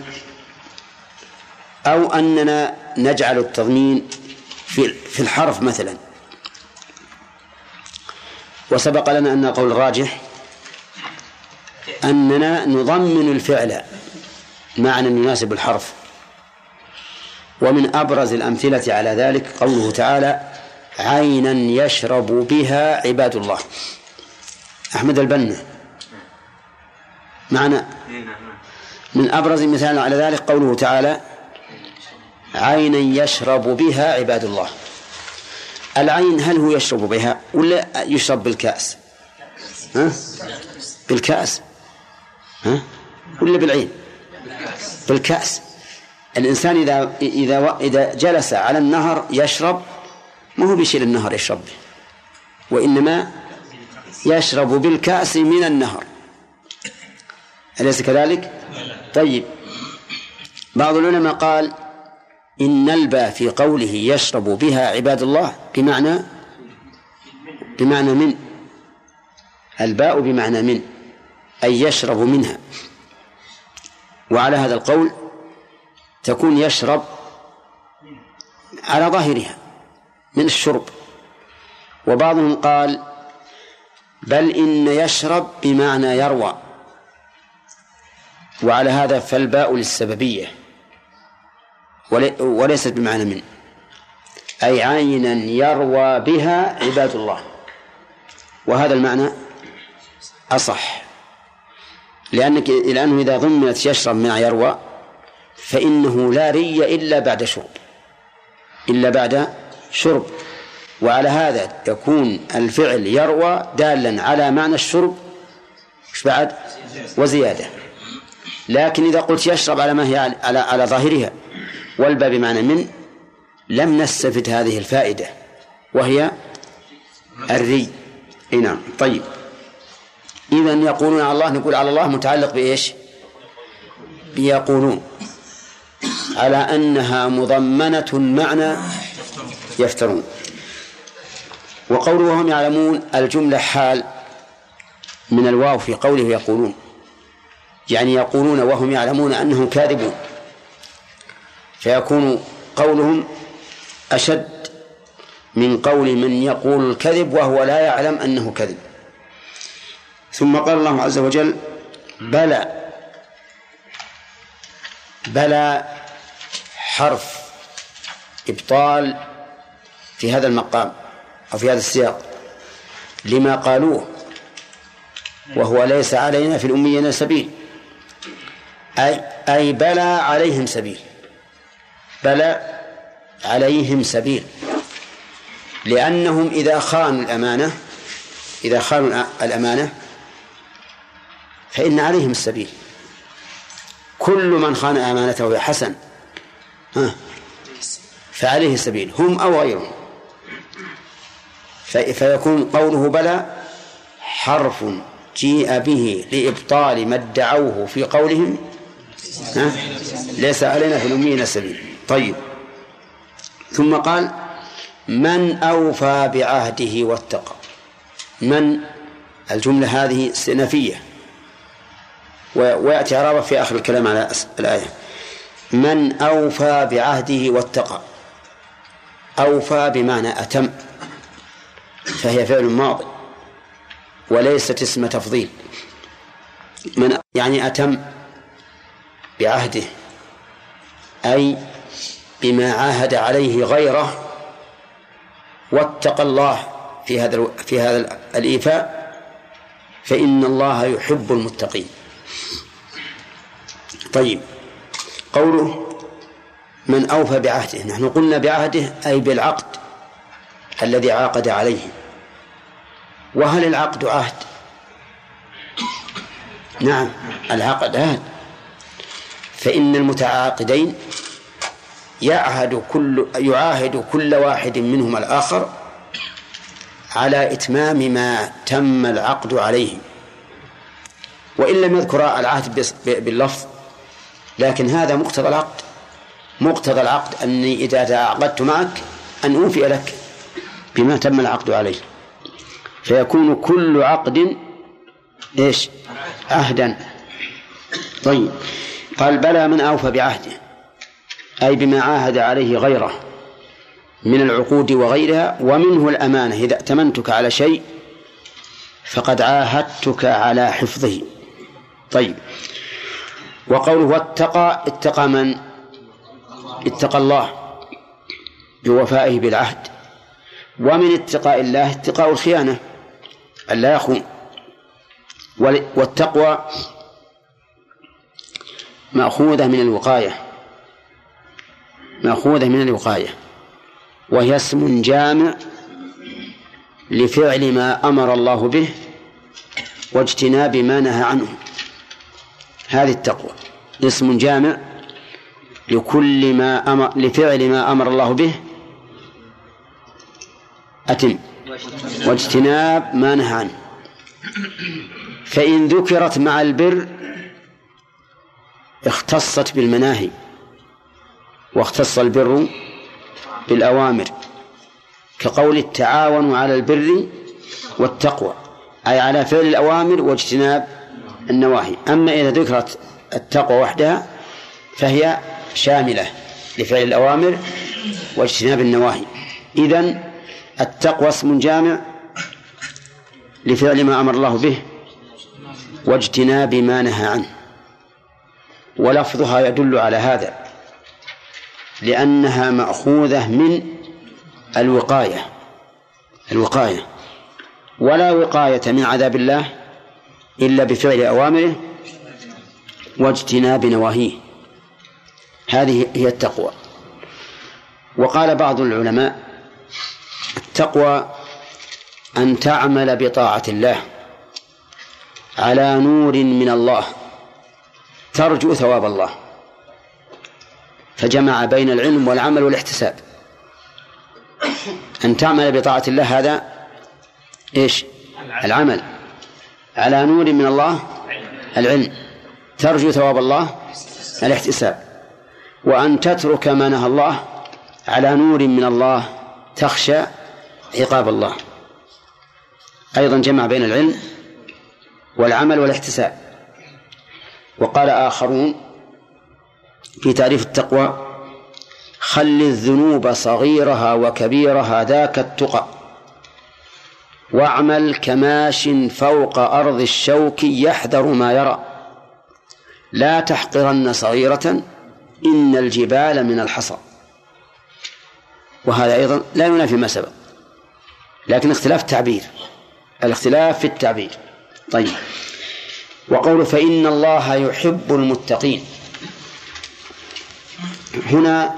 أو أننا نجعل التضمين في في الحرف مثلا. وسبق لنا أن قول الراجح أننا نضمن الفعل معنى يناسب الحرف. ومن أبرز الأمثلة على ذلك قوله تعالى عينا يشرب بها عباد الله. أحمد البنا. معنا من أبرز المثال على ذلك قوله تعالى عينا يشرب بها عباد الله. العين هل هو يشرب بها ولا يشرب بالكأس؟ ها؟ بالكأس. ها؟ ولا بالعين؟ بالكأس. الإنسان إذا إذا إذا جلس على النهر يشرب ما هو بيشيل النهر يشرب به. وإنما يشرب بالكأس من النهر. أليس كذلك؟ طيب. بعض العلماء قال إن الباء في قوله يشرب بها عباد الله بمعنى بمعنى من؟ الباء بمعنى من أي يشرب منها. وعلى هذا القول تكون يشرب على ظاهرها من الشرب. وبعضهم قال بل إن يشرب بمعنى يروى. وعلى هذا فالباء للسببية. وليست بمعنى من. أي عينا يروى بها عباد الله. وهذا المعنى أصح. لأنك لأنه إذا ضمنت يشرب مع يروى فإنه لا ري إلا بعد شرب. إلا بعد شرب. وعلى هذا يكون الفعل يروى دالا على معنى الشرب. بعد؟ وزيادة. لكن إذا قلت يشرب على ما هي على على ظاهرها والباء بمعنى من لم نستفد هذه الفائدة وهي الري. إي نعم. طيب. إذا يقولون على الله نقول على الله متعلق بإيش؟ بيقولون. على أنها مضمنة معنى يفترون. وقوله وهم يعلمون الجملة حال من الواو في قوله يقولون. يعني يقولون وهم يعلمون أنهم كاذبون. فيكون قولهم أشد من قول من يقول الكذب وهو لا يعلم أنه كذب. ثم قال الله عز وجل بلى بلى حرف إبطال في هذا المقام أو في هذا السياق لما قالوه وهو ليس علينا في الأميين سبيل. أي أي بلى عليهم سبيل. بلى عليهم سبيل. لأنهم إذا خانوا الأمانة إذا خانوا الأمانة فإن عليهم السبيل. كل من خان أمانته حسن ها فعليه السبيل هم أو غيرهم. فيكون قوله بلى حرف جيء به لإبطال ما ادعوه في قولهم ها؟ ليس علينا في الأمين سبيل طيب. ثم قال من أوفى بعهده واتقى. من؟ الجملة هذه استئنافية ويأتي عرابة في آخر الكلام على الآية. من أوفى بعهده واتقى. أوفى بمعنى أتم. فهي فعل ماضي. وليست اسم تفضيل. من يعني أتم. بعهده أي بما عاهد عليه غيره واتقى الله في هذا في هذا الإيفاء فإن الله يحب المتقين. طيب قوله من أوفى بعهده نحن قلنا بعهده أي بالعقد الذي عاقد عليه. وهل العقد عهد؟ نعم العقد عهد. فإن المتعاقدين يعهد كل يعاهد كل واحد منهما الآخر على إتمام ما تم العقد عليه. وإن لم يذكر العهد باللفظ لكن هذا مقتضى العقد. مقتضى العقد أني إذا تعاقدت معك أن أوفي لك بما تم العقد عليه. فيكون كل عقد إيش؟ عهدا. طيب. قال بلى من أوفى بعهده أي بما عاهد عليه غيره من العقود وغيرها ومنه الأمانة إذا ائتمنتك على شيء فقد عاهدتك على حفظه. طيب. وقوله واتقى اتقى من؟ اتقى الله بوفائه بالعهد. ومن اتقاء الله اتقاء الخيانة ألا يخون. والتقوى مأخوذة من الوقاية. مأخوذة من الوقاية. وهي اسم جامع لفعل ما أمر الله به واجتناب ما نهى عنه. هذه التقوى. اسم جامع لكل ما أمر لفعل ما أمر الله به. أتم. واجتناب ما نهى عنه. فإن ذكرت مع البر اختصت بالمناهي واختص البر بالأوامر كقول التعاون على البر والتقوى أي على فعل الأوامر واجتناب النواهي. أما إذا ذكرت التقوى وحدها فهي شاملة لفعل الأوامر واجتناب النواهي. إذن التقوى اسم جامع لفعل ما أمر الله به واجتناب ما نهى عنه. ولفظها يدل على هذا لأنها مأخوذة من الوقاية الوقاية ولا وقاية من عذاب الله إلا بفعل أوامره واجتناب نواهيه. هذه هي التقوى. وقال بعض العلماء التقوى أن تعمل بطاعة الله على نور من الله. ترجو ثواب الله. فجمع بين العلم والعمل والاحتساب. أن تعمل بطاعة الله هذا إيش؟ العمل. على نور من الله العلم. ترجو ثواب الله الاحتساب. وأن تترك ما نهى الله على نور من الله تخشى عقاب الله. أيضا جمع بين العلم والعمل والاحتساب. وقال آخرون في تعريف التقوى خل الذنوب صغيرها وكبيرها ذاك التقى واعمل كماش فوق أرض الشوك يحذر ما يرى. لا تحقرن صغيرة إن الجبال من الحصى. وهذا أيضا لا ينافي ما سبق لكن اختلاف تعبير الاختلاف في التعبير. طيب. وقول فإن الله يحب المتقين. هنا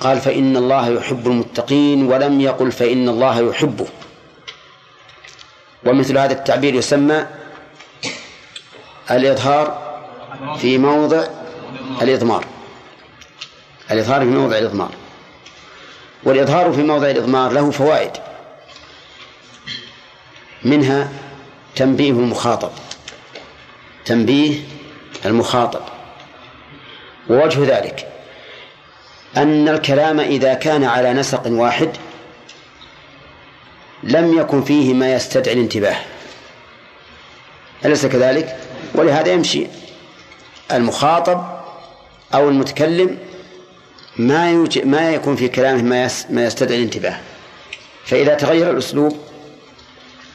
قال فإن الله يحب المتقين ولم يقل فإن الله يحبه. ومثل هذا التعبير يسمى الإظهار في موضع الإضمار. الإظهار في موضع الإضمار. والإظهار في موضع الإضمار له فوائد. منها تنبيه المخاطب. تنبيه المخاطب. ووجه ذلك أن الكلام إذا كان على نسق واحد لم يكن فيه ما يستدعي الانتباه. أليس كذلك؟ ولهذا يمشي المخاطب أو المتكلم ما ما يكون في كلامه ما ما يستدعي الانتباه. فإذا تغير الأسلوب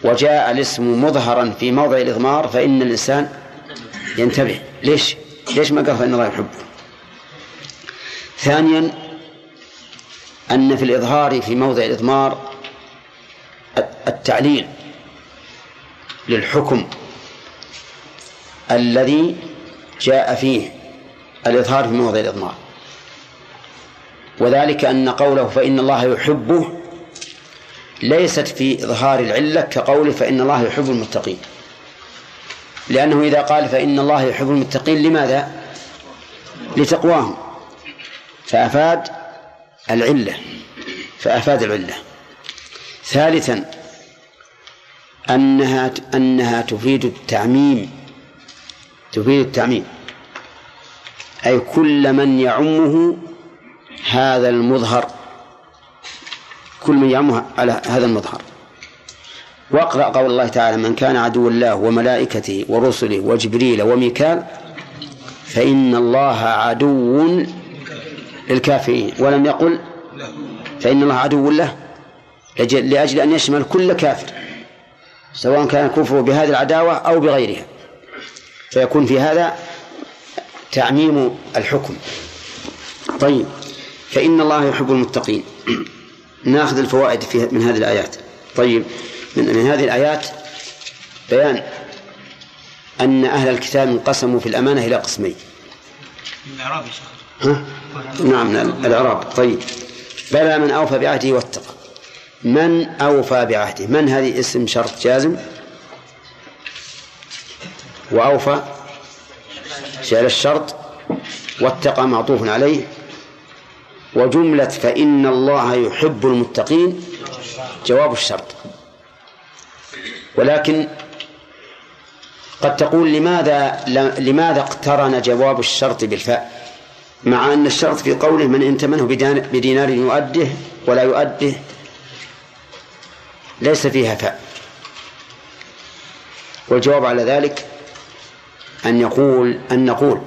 وجاء الاسم مظهرا في موضع الإضمار فإن الإنسان ينتبه ليش؟ ليش ما قال فإن الله يحبه؟ ثانيا أن في الإظهار في موضع الإضمار التعليل للحكم الذي جاء فيه الإظهار في موضع الإضمار وذلك أن قوله فإن الله يحبه ليست في إظهار العلة كقوله فإن الله يحب المتقين لأنه إذا قال فإن الله يحب المتقين لماذا؟ لتقواهم فأفاد العلة. فأفاد العلة. ثالثا أنها أنها تفيد التعميم. تفيد التعميم. أي كل من يعمه هذا المظهر. كل من يعمه على هذا المظهر. واقرأ قول الله تعالى من كان عدو الله وملائكته ورسله وجبريل وميكال فإن الله عدو للكافرين. ولم يقل فإن الله عدو له لأجل أن يشمل كل كافر سواء كان كفره بهذه العداوة أو بغيرها. فيكون في هذا تعميم الحكم. طيب فإن الله يحب المتقين. (clears throat) ناخذ الفوائد في من هذه الآيات. طيب من, من هذه الآيات بيان أن أهل الكتاب انقسموا في الأمانة إلى قسمين. الإعراب يا شيخ. ها؟ نعم الإعراب. طيب. بلى من أوفى بعهده واتقى. من أوفى بعهده؟ من هذه اسم شرط جازم؟ وأوفى فعل الشرط واتقى معطوف عليه. وجملة فإن الله يحب المتقين جواب الشرط. ولكن قد تقول لماذا لماذا اقترن جواب الشرط بالفاء؟ مع أن الشرط في قوله من انتمنه بدينار يؤده ولا يؤده ليس فيها فاء. والجواب على ذلك أن يقول أن نقول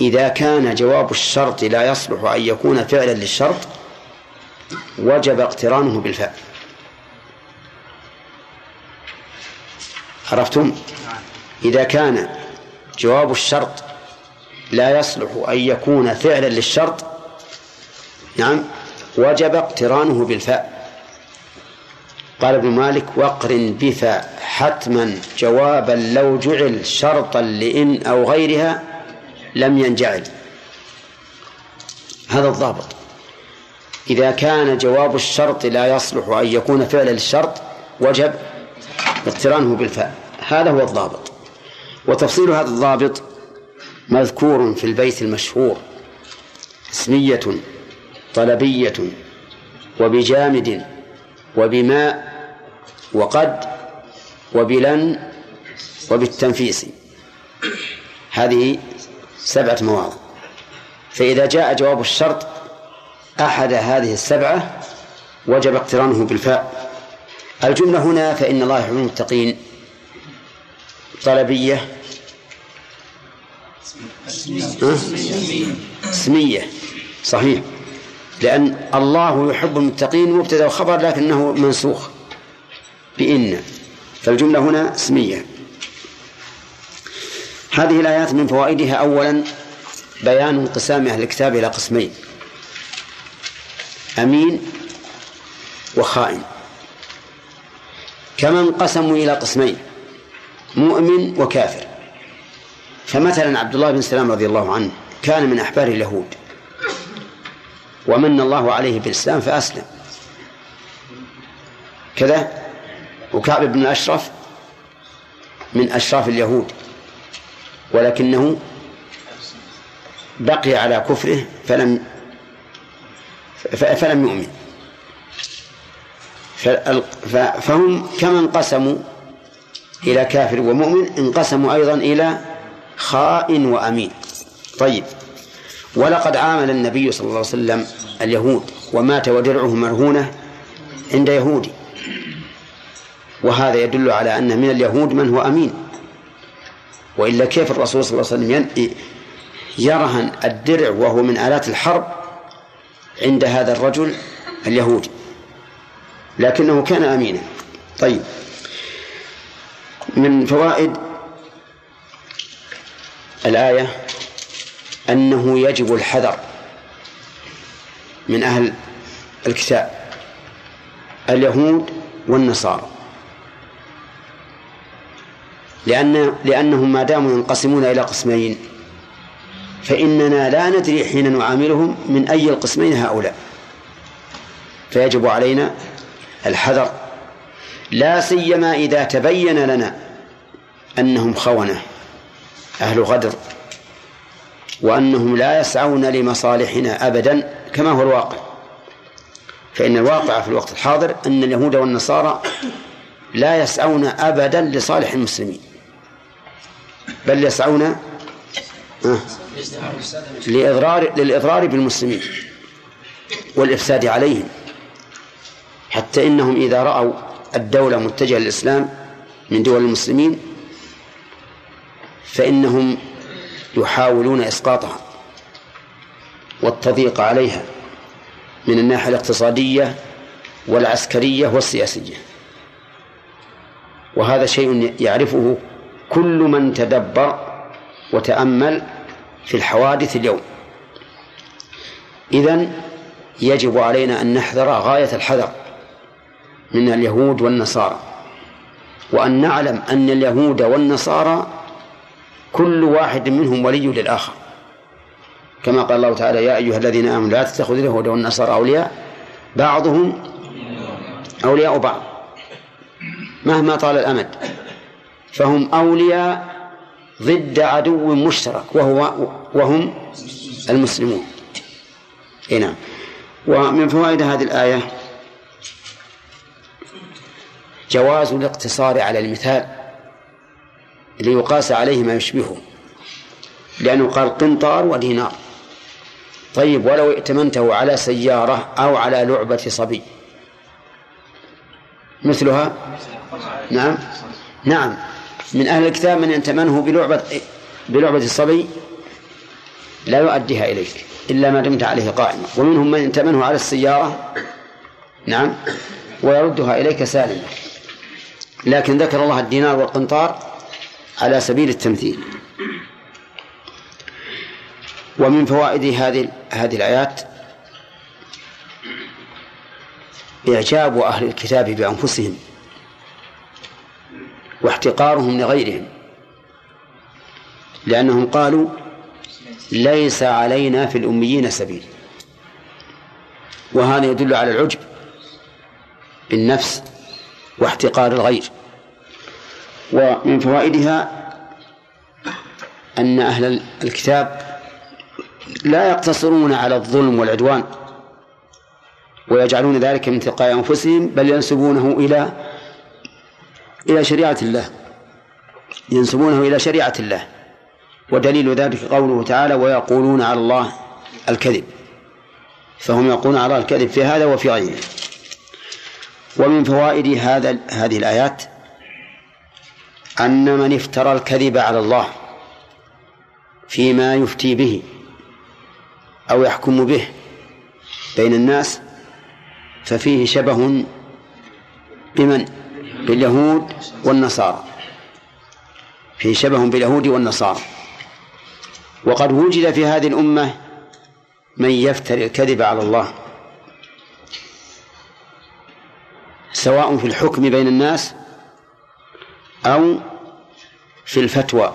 إذا كان جواب الشرط لا يصلح أن يكون فعلا للشرط وجب اقترانه بالفاء. عرفتم؟ إذا كان جواب الشرط لا يصلح أن يكون فعلا للشرط نعم وجب اقترانه بالفاء. قال ابن مالك واقرن بفاء حتما جوابا لو جعل شرطا لإن أو غيرها لم ينجعل. هذا الضابط. إذا كان جواب الشرط لا يصلح أن يكون فعلا للشرط وجب اقترانه بالفاء. هذا هو الضابط. وتفصيل هذا الضابط مذكور في البيت المشهور. اسمية طلبية وبجامد وبماء وقد وبلن وبالتنفيس. هذه سبعة مواضع. فإذا جاء جواب الشرط أحد هذه السبعة وجب اقترانه بالفاء. الجملة هنا فإن الله يحب المتقين. طلبية. اسمية. صحيح. لأن الله يحب المتقين مبتدأ وخبر لكنه منسوخ. بإن. فالجملة هنا اسمية. هذه الآيات من فوائدها أولا بيان انقسام أهل الكتاب إلى قسمين. أمين وخائن. كما انقسموا إلى قسمين؟ مؤمن وكافر. فمثلا عبد الله بن سلام رضي الله عنه كان من أحبار اليهود. ومن الله عليه بالإسلام فأسلم. كذا. وكعب بن الأشرف من أشراف اليهود. ولكنه بقي على كفره فلم فلم يؤمن. فهم كما انقسموا إلى كافر ومؤمن انقسموا أيضا إلى خائن وأمين. طيب. ولقد عامل النبي صلى الله عليه وسلم اليهود ومات ودرعه مرهونة عند يهودي. وهذا يدل على أن من اليهود من هو أمين. وإلا كيف الرسول صلى الله عليه وسلم يرهن الدرع وهو من آلات الحرب عند هذا الرجل اليهودي؟ لكنه كان أمينا. طيب. من فوائد الآية أنه يجب الحذر من أهل الكتاب اليهود والنصارى. لأن لأنهم ما داموا ينقسمون إلى قسمين فإننا لا ندري حين نعاملهم من أي القسمين هؤلاء. فيجب علينا الحذر لا سيما إذا تبين لنا أنهم خونة أهل غدر وأنهم لا يسعون لمصالحنا أبدا كما هو الواقع. فإن الواقع في الوقت الحاضر أن اليهود والنصارى لا يسعون أبدا لصالح المسلمين بل يسعون لإضرار للإضرار بالمسلمين والإفساد عليهم حتى إنهم إذا رأوا الدولة متجهة للإسلام من دول المسلمين فإنهم يحاولون إسقاطها والتضييق عليها من الناحية الاقتصادية والعسكرية والسياسية. وهذا شيء يعرفه كل من تدبر وتأمل في الحوادث اليوم. إذن يجب علينا أن نحذر غاية الحذر من اليهود والنصارى. وأن نعلم أن اليهود والنصارى كل واحد منهم ولي للآخر. كما قال الله تعالى يا أيها الذين آمنوا لا تتخذوا اليهود والنصارى أولياء بعضهم أولياء بعض. مهما طال الأمد. فهم أولياء ضد عدو مشترك وهو وهم المسلمون. اي نعم. ومن فوائد هذه الآية جواز الاقتصار على المثال ليقاس عليه ما يشبهه لأنه قال قنطار ودينار. طيب ولو ائتمنته على سيارة أو على لعبة صبي مثلها؟ نعم. نعم. من أهل الكتاب من ائتمنه بلعبة بلعبة الصبي لا يؤديها إليك إلا ما دمت عليه قائما. ومنهم من ائتمنه على السيارة نعم ويردها إليك سالما. لكن ذكر الله الدينار والقنطار على سبيل التمثيل. ومن فوائد هذه هذه الآيات إعجاب أهل الكتاب بأنفسهم واحتقارهم لغيرهم لأنهم قالوا ليس علينا في الأميين سبيل. وهذا يدل على العجب بالنفس واحتقار الغير. ومن فوائدها أن أهل الكتاب لا يقتصرون على الظلم والعدوان ويجعلون ذلك من تلقاء أنفسهم بل ينسبونه إلى إلى شريعة الله. ينسبونه إلى شريعة الله. ودليل ذلك قوله تعالى ويقولون على الله الكذب فهم يقولون على الله الكذب في هذا وفي غيره. ومن فوائد هذا هذه الآيات أن من افترى الكذب على الله فيما يفتي به أو يحكم به بين الناس ففيه شبه بمن؟ باليهود والنصارى. فيه شبه باليهود والنصارى. وقد وجد في هذه الأمة من يفتري الكذب على الله. سواء في الحكم بين الناس أو في الفتوى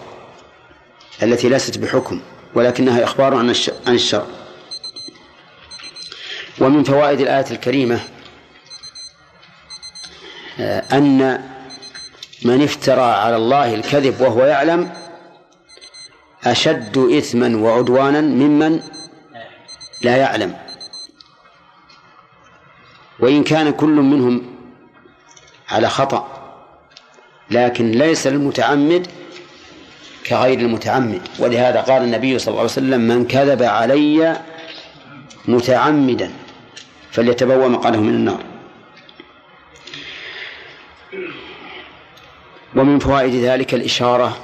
التي ليست بحكم ولكنها إخبار عن الشر. ومن فوائد الآية الكريمة آه، أن من افترى على الله الكذب وهو يعلم أشد إثما وعدوانا ممن لا يعلم. وإن كان كل منهم على خطأ. لكن ليس المتعمد كغير المتعمد. ولهذا قال النبي صلى الله عليه وسلم من كذب علي متعمدا فليتبوأ مقعده من النار. ومن فوائد ذلك الإشارة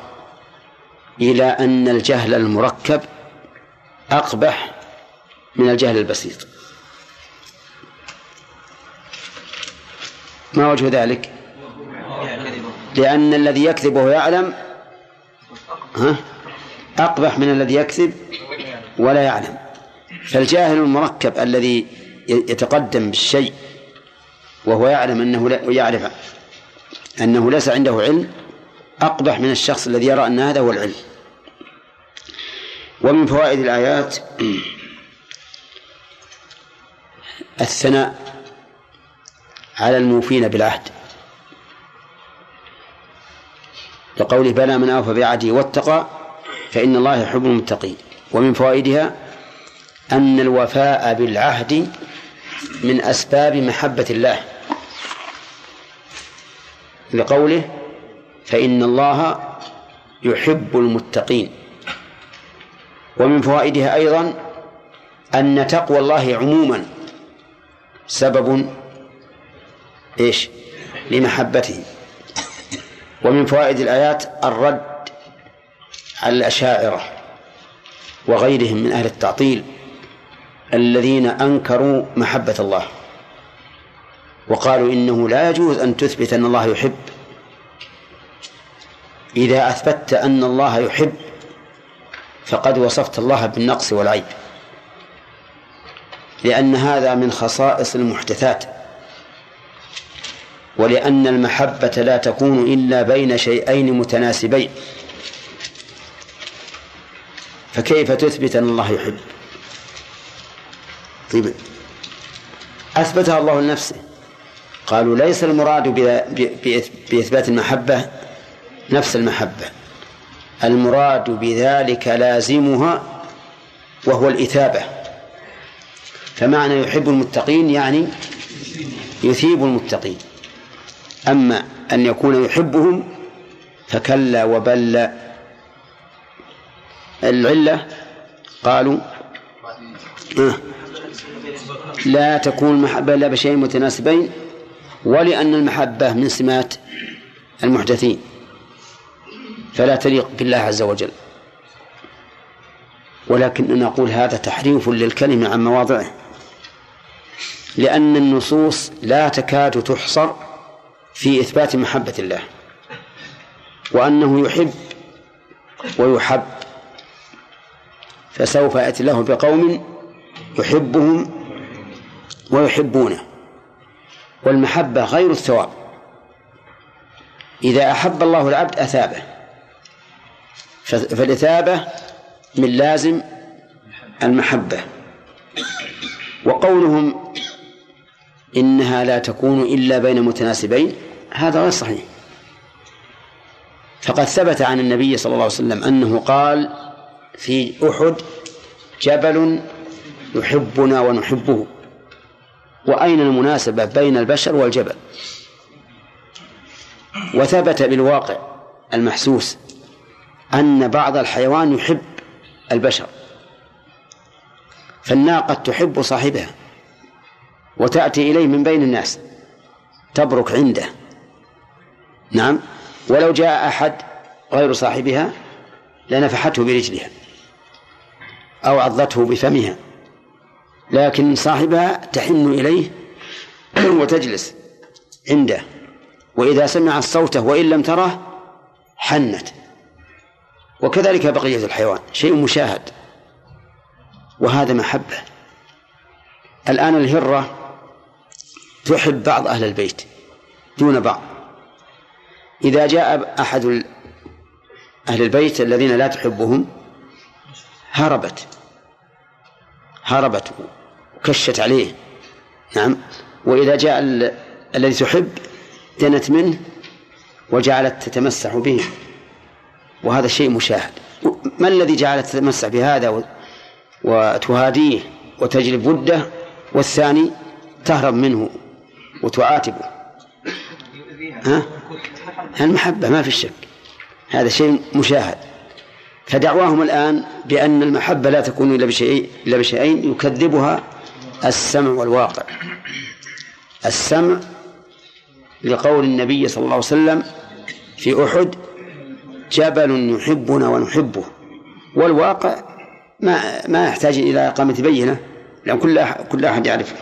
إلى أن الجهل المركب أقبح من الجهل البسيط. ما وجه ذلك؟ لأن الذي يكذب وهو يعلم ها؟ أقبح من الذي يكذب ولا يعلم. فالجاهل المركب الذي يتقدم بالشيء وهو يعلم أنه لا يعرف أنه ليس عنده علم أقبح من الشخص الذي يرى أن هذا هو العلم. ومن فوائد الآيات الثناء على الموفين بالعهد. لقوله بلى من أوفى بعهده واتقى فإن الله يحب المتقين ومن فوائدها أن الوفاء بالعهد من أسباب محبة الله. لقوله فإن الله يحب المتقين. ومن فوائدها أيضا أن تقوى الله عموما. سبب إيش؟ لمحبته. ومن فوائد الآيات الرد على الأشاعرة وغيرهم من أهل التعطيل الذين أنكروا محبة الله وقالوا إنه لا يجوز أن تثبت أن الله يحب. إذا أثبتت أن الله يحب فقد وصفت الله بالنقص والعيب لأن هذا من خصائص المحدثات. ولأن المحبة لا تكون إلا بين شيئين متناسبين. فكيف تثبت أن الله يحب؟ طيب أثبتها الله لنفسه. قالوا ليس المراد بإثبات المحبة نفس المحبة. المراد بذلك لازمها وهو الإثابة. فمعنى يحب المتقين يعني يثيب المتقين. أما أن يكون يحبهم فكلا وبل العلة قالوا آه لا تكون المحبة إلا بشيء متناسبين ولأن المحبة من سمات المحدثين فلا تليق بالله عز وجل. ولكن نقول هذا تحريف للكلمة عن مواضعه لأن النصوص لا تكاد تحصر في إثبات محبة الله وأنه يحب ويحب فسوف يأتي الله بقوم يحبهم ويحبونه. والمحبة غير الثواب. إذا أحب الله العبد أثابه فالإثابة من لازم المحبة. وقولهم إنها لا تكون إلا بين متناسبين هذا غير صحيح. فقد ثبت عن النبي صلى الله عليه وسلم أنه قال في أحد جبل يحبنا ونحبه. وأين المناسبة بين البشر والجبل؟ وثبت بالواقع المحسوس أن بعض الحيوان يحب البشر فالناقة تحب صاحبها. وتأتي إليه من بين الناس تبرك عنده. نعم. ولو جاء أحد غير صاحبها لنفحته برجلها أو عضته بفمها لكن صاحبها تحن إليه (clears throat) وتجلس عنده. وإذا سمعت صوته وإن لم تره حنت. وكذلك بقية الحيوان شيء مشاهد. وهذا محبة. الآن الهرة تحب بعض أهل البيت دون بعض. إذا جاء أحد أهل البيت الذين لا تحبهم هربت. هربت وكشت عليه. نعم. وإذا جاء الذي تحب دنت منه وجعلت تتمسح به. وهذا شيء مشاهد. ما الذي جعلت تتمسح بهذا وتهاديه وتجلب وده؟ والثاني تهرب منه. وتعاتبه ها؟ المحبة ما في شك هذا شيء مشاهد. فدعواهم الآن بأن المحبة لا تكون إلا بشيء إلا بشيئين يكذبها السمع والواقع. السمع لقول النبي صلى الله عليه وسلم في أحد جبل يحبنا ونحبه. والواقع ما ما يحتاج إلى إقامة بينة لأن كل كل أحد يعرفه.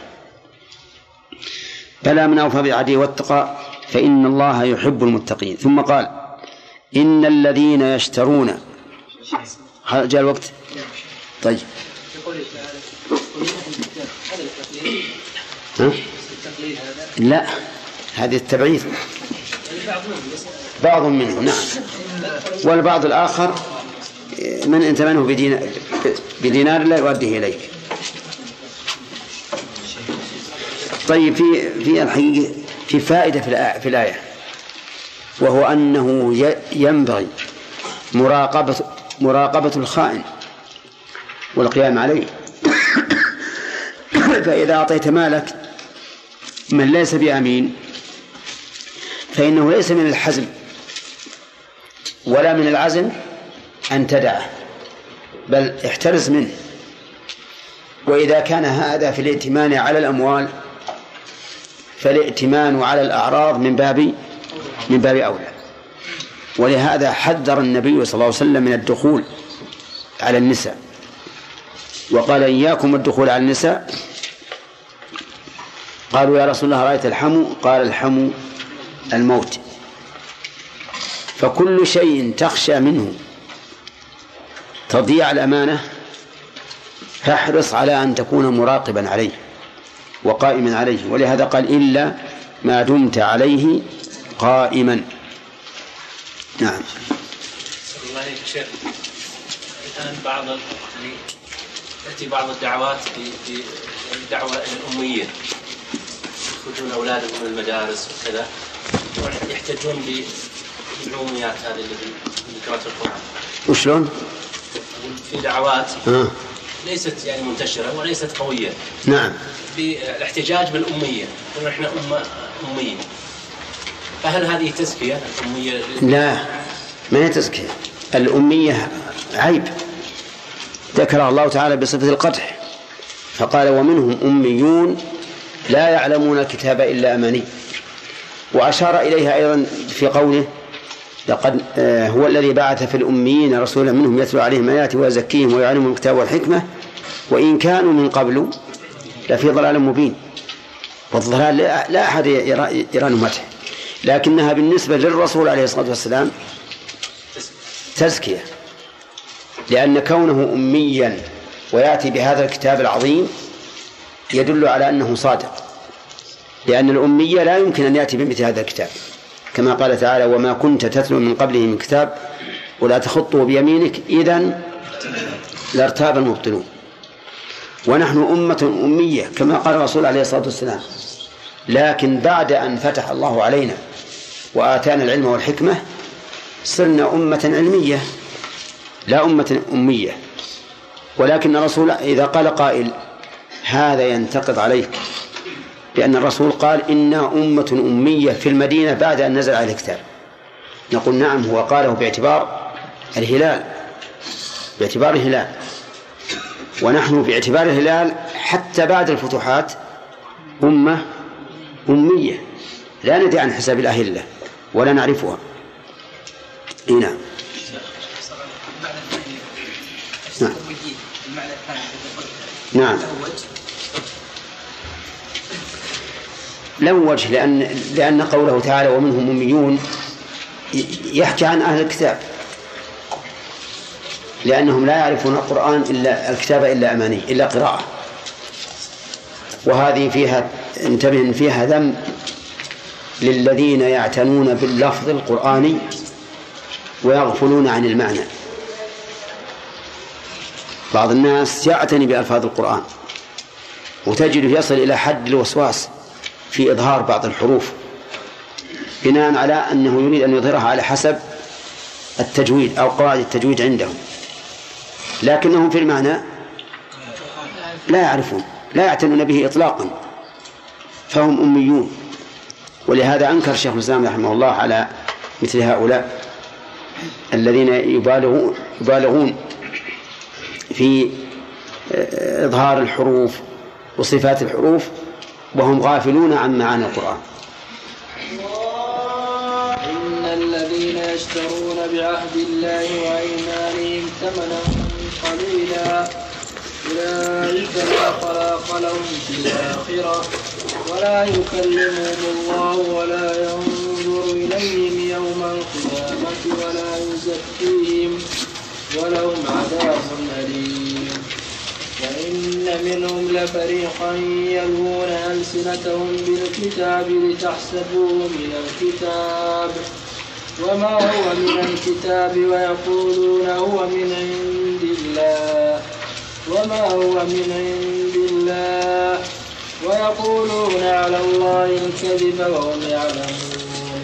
بلى من أوفى بعهده واتقى فإن الله يحب المتقين. ثم قال إن الذين يشترون جاء الوقت؟ طيب. ها؟ لا هذه التبعيض. بعض منهم نعم. والبعض الآخر من أنت منه؟ بدينار لا يؤديه إليك. طيب في في الحقيقة في فائدة في في الآية. وهو أنه ينبغي مراقبة مراقبة الخائن والقيام عليه. (coughs) فإذا أعطيت مالك من ليس بأمين فإنه ليس من الحزم ولا من العزم أن تدعه بل احترز منه. وإذا كان هذا في الائتمان على الأموال فالائتمان على الأعراض من باب من باب أولى. ولهذا حذر النبي صلى الله عليه وسلم من الدخول على النساء. وقال إياكم الدخول على النساء. قالوا يا رسول الله رأيت الحمو؟ قال الحمو الموت. فكل شيء تخشى منه تضيع الأمانة فاحرص على أن تكون مراقبا عليه. وقائما عليه. ولهذا قال إلا ما دمت عليه قائما. نعم. الله شيخ الآن بعض يعني تأتي بعض الدعوات في الدعوة الأمية. يخرجون أولادهم من المدارس وكذا. يحتجون بالعموميات هذه اللي قراءة القرآن. وشلون؟ في دعوات آه. ليست يعني منتشرة وليست قوية. نعم. بالاحتجاج بالأمية يقولون إحنا أمة أمية. فهل هذه تزكية؟ الأمية؟ لا ما هي تزكية؟ الأمية عيب. ذكر الله تعالى بصفة القدح. فقال ومنهم أميون لا يعلمون الكتاب إلا أماني. وأشار إليها أيضا في قوله لقد آه هو الذي بعث في الأميين رسولا منهم يتلو عليهم آياته ويزكيهم ويعلمهم الكتاب والحكمة وإن كانوا من قبل لفي ضلال مبين. والضلال لا أحد يرى, مدح لكنها بالنسبة للرسول عليه الصلاة والسلام تزكية. لأن كونه أميا ويأتي بهذا الكتاب العظيم يدل على أنه صادق. لأن الأمية لا يمكن أن يأتي بمثل هذا الكتاب. كما قال تعالى وما كنت تتلو من قبله من كتاب ولا تخطه بيمينك إذا لارتاب المبطلون. ونحن أمة أمية كما قال الرسول عليه الصلاة والسلام. لكن بعد أن فتح الله علينا وآتانا العلم والحكمة صرنا أمة علمية لا أمة أمية. ولكن الرسول إذا قال قائل هذا ينتقض عليك. لأن الرسول قال إنا أمة أمية في المدينة بعد أن نزل عليه الكتاب. نقول نعم هو قاله باعتبار الهلال باعتبار الهلال. ونحن باعتبار الهلال حتى بعد الفتوحات أمة أمية. لا ندري عن حساب الأهلة ولا نعرفها. إيه نعم. نعم. نعم. له وجه لأن لأن قوله تعالى ومنهم أميون يحكي عن أهل الكتاب. لأنهم لا يعرفون القرآن إلا الكتاب إلا أماني إلا قراءة. وهذه فيها انتبه فيها ذم للذين يعتنون باللفظ القرآني ويغفلون عن المعنى. بعض الناس يعتني بألفاظ القرآن وتجده يصل إلى حد الوسواس في إظهار بعض الحروف بناء على أنه يريد أن يظهرها على حسب التجويد أو قواعد التجويد عندهم. لكنهم في المعنى لا يعرفون لا يعتنون به إطلاقا فهم أميون. ولهذا أنكر شيخ الإسلام رحمه الله على مثل هؤلاء الذين يبالغون يبالغون في إظهار الحروف وصفات الحروف وهم غافلون عن معاني القرآن. إن الذين يشترون بعهد الله وأيمانهم ثمنا قليلا أولئك لا خلاق لهم في الآخرة ولا يكلمهم الله ولا ينظر إليهم يوم القيامة ولا يزكيهم ولهم عذاب أليم. وإن منهم لفريقا يلوون ألسنتهم بالكتاب لتحسبوه من الكتاب. وما هو من الكتاب ويقولون هو من عند الله. وما هو من عند الله. ويقولون على الله الكذب وهم يعلمون.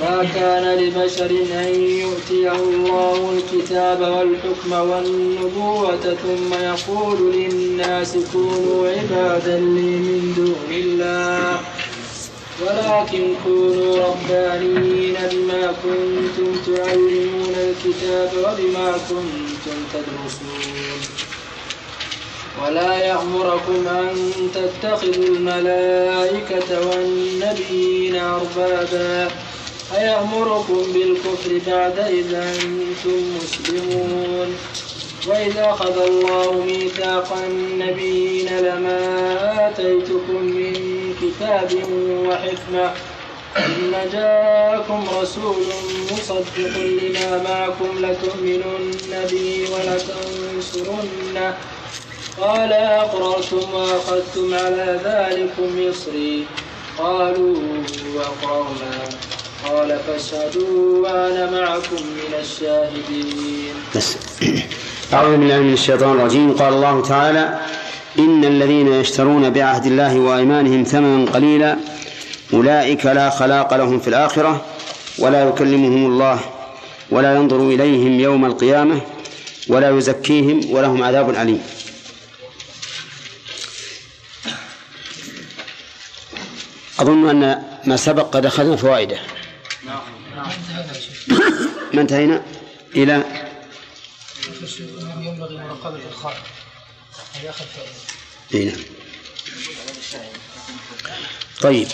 ما كان لبشر أن يؤتيه الله الكتاب والحكم والنبوة ثم يقول للناس كونوا عبادا لي من دون الله. ولكن كونوا ربانيين بما كنتم تعلمون الكتاب وبما كنتم تدرسون. ولا يأمركم أن تتخذوا الملائكة والنبيين أربابا. أيأمركم بالكفر بعد إذا أنتم مسلمون؟ وإذا أخذ الله ميثاق النبيين لما آتيتكم من كتاب وحكمة. ثم جاءكم رسول مصدق لما معكم لتؤمنن به ولتنصرنه. قال أقررتم وأخذتم على ذلكم مصري. قالوا أقررنا قال فاشهدوا وأنا معكم من الشاهدين. أعوذ بالله من الشيطان الرجيم. قال الله تعالى إن الذين يشترون بعهد الله وأيمانهم ثمنا قليلا أولئك لا خلاق لهم في الآخرة ولا يكلمهم الله ولا ينظر إليهم يوم القيامة ولا يزكيهم ولهم عذاب أليم. أظن أن ما سبق قد أخذنا فوائده. ما انتهينا؟ إلى؟ ينبغي إيه نعم. طيب.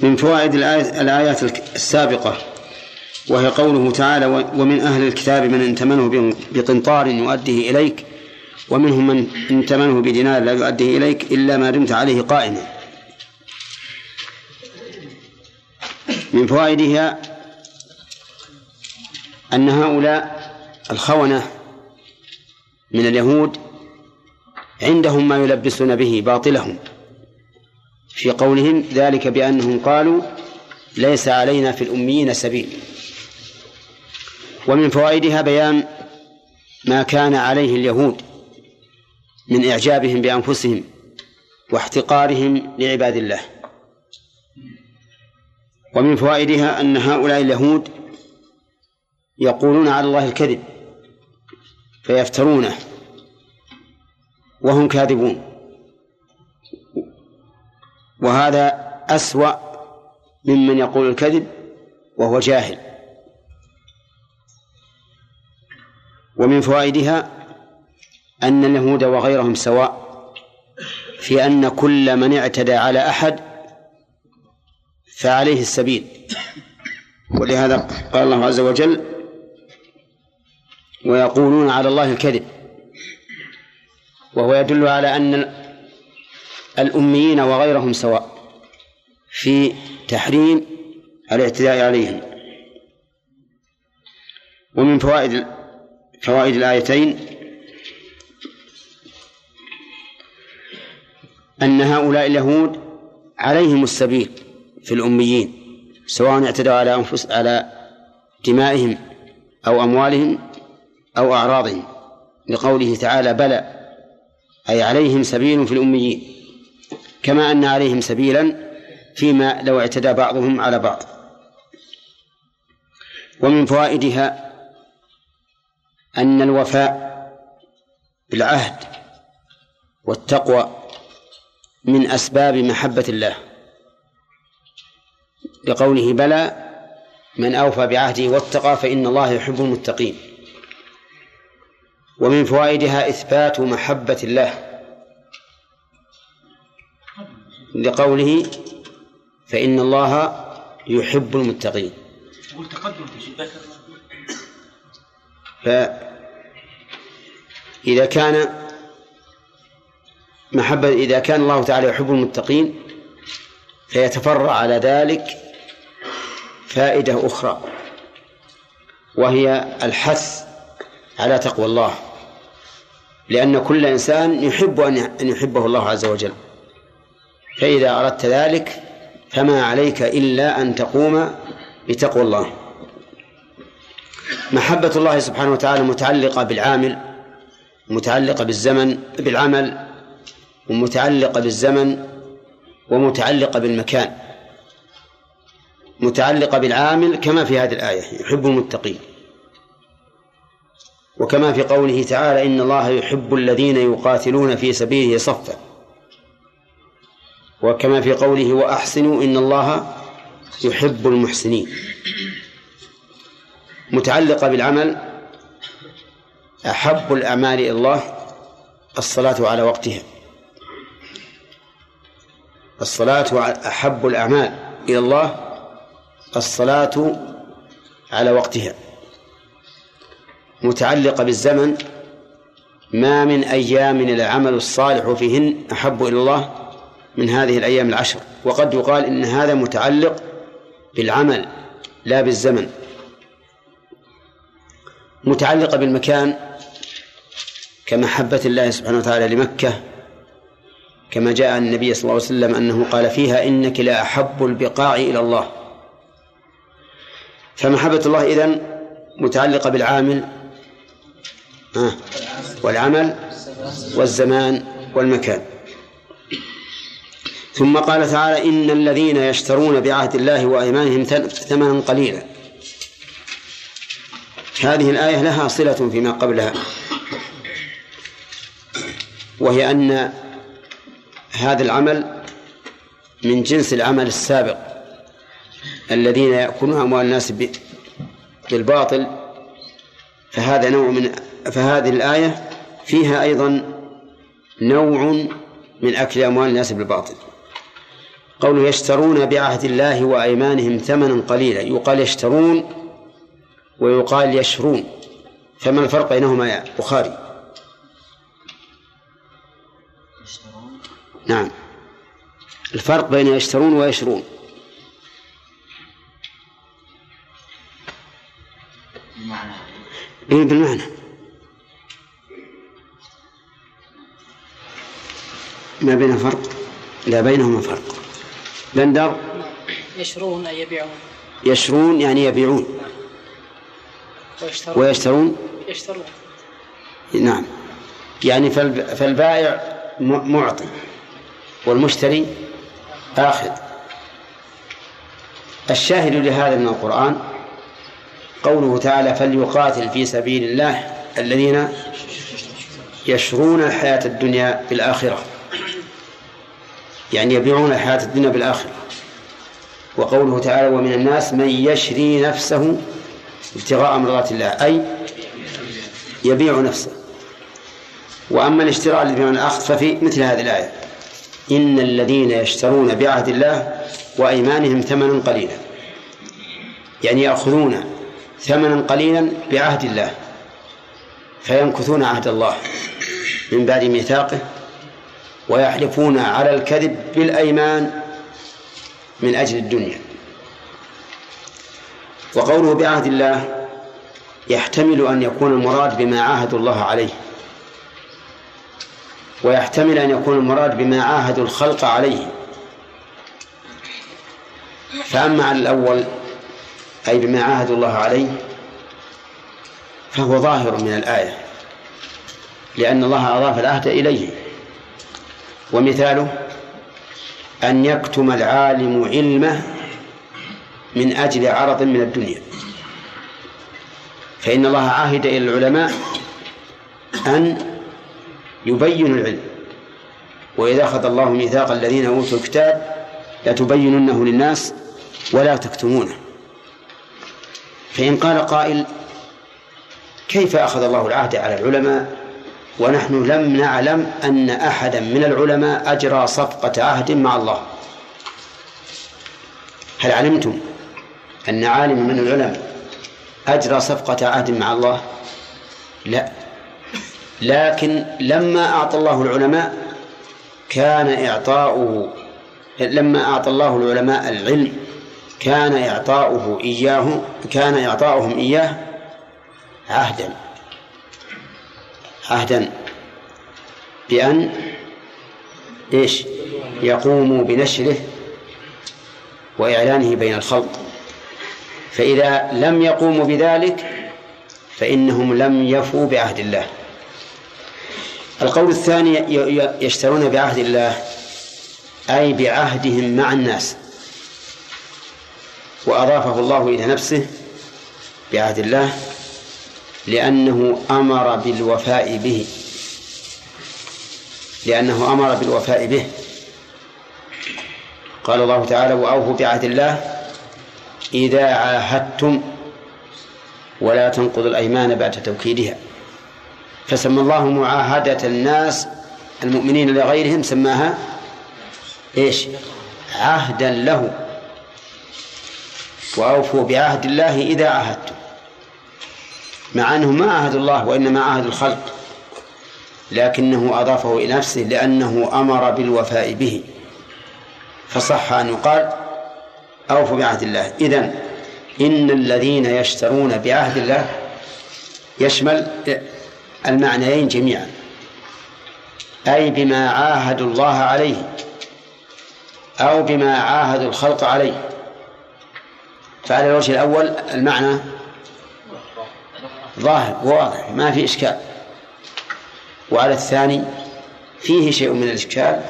من فوائد الآيات السابقة وهي قوله تعالى ومن أهل الكتاب من إن تمنه بقنطار يؤديه إليك ومنهم من إن تمنه بدينار لا يؤديه إليك إلا ما دمت عليه قائما. من فوائدها أن هؤلاء الخونة من اليهود عندهم ما يلبسون به باطلهم. في قولهم ذلك بأنهم قالوا ليس علينا في الأميين سبيل. ومن فوائدها بيان ما كان عليه اليهود من إعجابهم بأنفسهم واحتقارهم لعباد الله. ومن فوائدها أن هؤلاء اليهود يقولون على الله الكذب فيفترونه. وهم كاذبون. وهذا أسوأ ممن يقول الكذب وهو جاهل. ومن فوائدها أن اليهود وغيرهم سواء في أن كل من اعتدى على أحد فعليه السبيل. ولهذا قال الله عز وجل ويقولون على الله الكذب وهو يدل على أن الأميين وغيرهم سواء في تحريم الاعتداء عليهم. ومن فوائد فوائد الآيتين أن هؤلاء اليهود عليهم السبيل في الأميين سواء اعتدوا على أنفس على دمائهم أو أموالهم أو أعراضهم. لقوله تعالى بلى أي عليهم سبيل في الأميين كما أن عليهم سبيلا فيما لو اعتدى بعضهم على بعض. ومن فوائدها أن الوفاء بالعهد والتقوى من أسباب محبة الله. لقوله بلى من أوفى بعهده واتقى فإن الله يحب المتقين. ومن فوائدها إثبات محبة الله. لقوله فإن الله يحب المتقين. فإذا كان محبة إذا كان الله تعالى يحب المتقين فيتفرع على ذلك فائدة أخرى وهي الحث على تقوى الله. لأن كل إنسان يحب أن يحبه الله عز وجل. فإذا أردت ذلك فما عليك إلا أن تقوم بتقوى الله. محبة الله سبحانه وتعالى متعلقة بالعامل متعلقة بالزمن بالعمل ومتعلقة بالزمن ومتعلقة بالمكان. متعلقة بالعامل كما في هذه الآية يحب المتقين. وكما في قوله تعالى إن الله يحب الذين يقاتلون في سبيله صفا. وكما في قوله وأحسنوا إن الله يحب المحسنين. متعلقة بالعمل أحب الأعمال إلى الله الصلاة على وقتها. الصلاة أحب الأعمال إلى الله الصلاة على وقتها. متعلقة بالزمن ما من أيام العمل الصالح فيهن أحب إلى الله من هذه الأيام العشر. وقد يقال إن هذا متعلق بالعمل لا بالزمن. متعلقة بالمكان كمحبة الله سبحانه وتعالى لمكة كما جاء عن النبي صلى الله عليه وسلم أنه قال فيها إنك لا أحب البقاع إلى الله. فمحبة الله إذن متعلقة بالعامل والعمل والزمان والمكان. ثم قال تعالى إن الذين يشترون بعهد الله وأيمانهم ثمنا قليلا. هذه الآية لها صلة فيما قبلها وهي أن هذا العمل من جنس العمل السابق الذين يأكلون أموال الناس بالباطل فهذا نوع من فهذه الآية فيها أيضا نوع من أكل أموال الناس بالباطل. قول يشترون بعهد الله وأيمانهم ثمنا قليلا. يقال يشترون ويقال يشرون. فما الفرق بينهما يا بخاري؟ نعم. الفرق بين يشترون ويشرون. بمعنى إيه بالمعنى. ما بين فرق؟ لا بينهما فرق. بندر يشرون أي يبيعون. يشرون يعني يبيعون. ويشترون. ويشترون؟ يشترون. نعم. يعني فالبائع معطي والمشتري آخذ. الشاهد لهذا من القرآن قوله تعالى فليقاتل في سبيل الله الذين يشرون الحياة الدنيا بالآخرة. يعني يبيعون الحياة الدنيا بالآخرة. وقوله تعالى ومن الناس من يشري نفسه ابتغاء مرضات الله. أي يبيع نفسه. وأما الاشتراء الذي بمعنى الأخذ ففي مثل هذه الآية إن الذين يشترون بعهد الله وأيمانهم ثمنا قليلا. يعني يأخذون ثمنا قليلا بعهد الله فينكثون عهد الله من بعد ميثاقه ويحلفون على الكذب بالأيمان من أجل الدنيا. وقوله بعهد الله يحتمل أن يكون المراد بما عاهدوا الله عليه ويحتمل أن يكون المراد بما عاهدوا الخلق عليه. فأما على الأول أي بما عاهدوا الله عليه فهو ظاهر من الآية لأن الله أضاف العهد إليه. ومثاله أن يكتم العالم علمه من أجل عرض من الدنيا. فإن الله عاهد إلى العلماء أن يبينوا العلم. وإذا أخذ الله ميثاق الذين أوتوا الكتاب لتبيننه للناس ولا تكتمونه. فإن قال قائل كيف أخذ الله العهد على العلماء؟ ونحن لم نعلم أن أحدا من العلماء أجرى صفقة عهد مع الله. هل علمتم أن عالم من العلماء أجرى صفقة عهد مع الله؟ لا. لكن لما أعطى الله العلماء كان إعطاؤه لما أعطى الله العلماء العلم كان إعطاؤه إياه كان إعطاؤهم إياه عهدا. عهدا بأن إيش؟ يقوموا بنشره وإعلانه بين الخلق. فإذا لم يقوموا بذلك فإنهم لم يفوا بعهد الله. القول الثاني يشترون بعهد الله أي بعهدهم مع الناس. وأضافه الله إلى نفسه بعهد الله. لأنه أمر بالوفاء به. لأنه أمر بالوفاء به. قال الله تعالى وأوفوا بعهد الله إذا عاهدتم ولا تنقضوا الأيمان بعد توكيدها. فسمى الله معاهدة الناس المؤمنين لغيرهم سماها إيش؟ عهدا له. وأوفوا بعهد الله إذا عاهدتم. مع أنه ما عهد الله وإنما عهد الخلق لكنه أضافه إلى نفسه لأنه أمر بالوفاء به. فصح أن يقال أوفوا بعهد الله. إذن إن الذين يشترون بعهد الله يشمل المعنيين جميعا أي بما عاهدوا الله عليه أو بما عاهدوا الخلق عليه. فعلى الوجه الأول المعنى ظاهر وواضح ما في إشكال. وعلى الثاني فيه شيء من الإشكال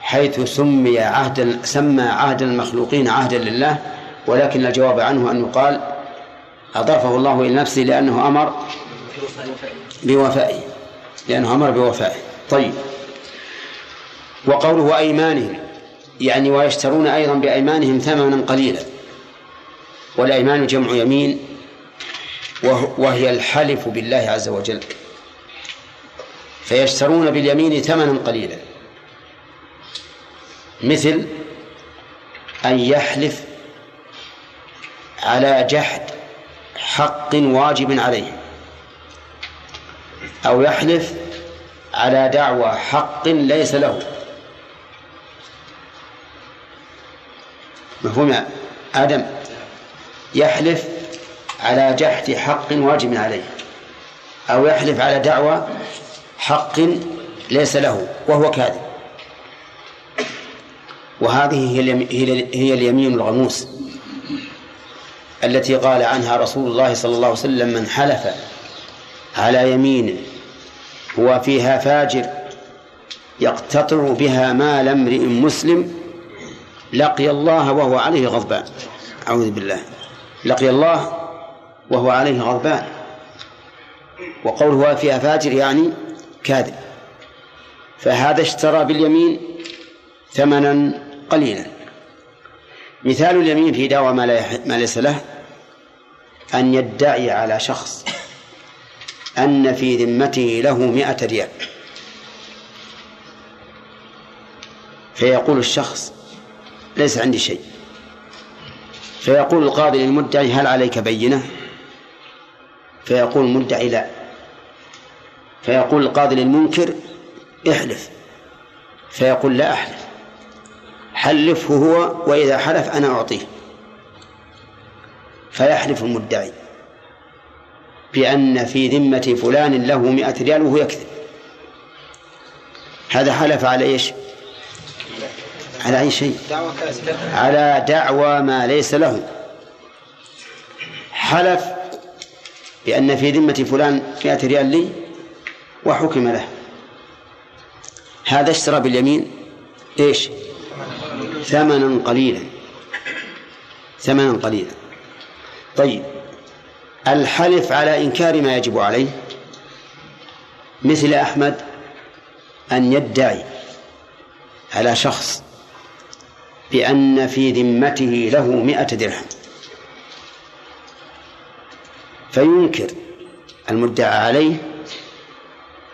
حيث سمي عهدا سمى عهد المخلوقين عهدا لله ولكن الجواب عنه أن يقال أضافه الله إلى نفسه لأنه أمر بوفائه لأنه أمر بوفائه. طيب. وقوله أيمانهم يعني ويشترون أيضا بأيمانهم ثمنا قليلا والأيمان جمع يمين وهي الحلف بالله عز وجل. فيشترون باليمين ثمنا قليلا. مثل أن يحلف على جحد حق واجب عليه أو يحلف على دعوى حق ليس له. مفهوم آدم؟ يحلف على جحد حق واجب عليه أو يحلف على دعوى حق ليس له وهو كاذب. وهذه هي اليمين الغموس التي قال عنها رسول الله صلى الله عليه وسلم من حلف على يمين هو فيها فاجر يقتطع بها مال امرئ مسلم لقي الله وهو عليه غضبان. أعوذ بالله. لقي الله وهو عليه غضبان وقوله فيها فاجر يعني كاذب. فهذا اشترى باليمين ثمنا قليلا. مثال اليمين في دعوى ما, ما ليس له أن يدعي على شخص أن في ذمته له مئة ريال. فيقول الشخص ليس عندي شيء. فيقول القاضي للمدعي هل عليك بينة؟ فيقول المدعي لا. فيقول القاضي للمنكر احلف. فيقول لا أحلف. حلفه هو وإذا حلف أنا أعطيه. فيحلف المدعي بأن في ذمة فلان له مئة ريال وهو يكذب. هذا حلف على إيش؟ على أي شيء؟ على دعوى ما ليس له. حلف بأن في ذمة فلان مئة ريال لي وحكم له. هذا اشترى باليمين إيش؟ ثمنا قليلا. ثمنا قليلا. طيب الحلف على إنكار ما يجب عليه مثل أحمد أن يدعي على شخص بأن في ذمته له مئة درهم. فينكر المدعى عليه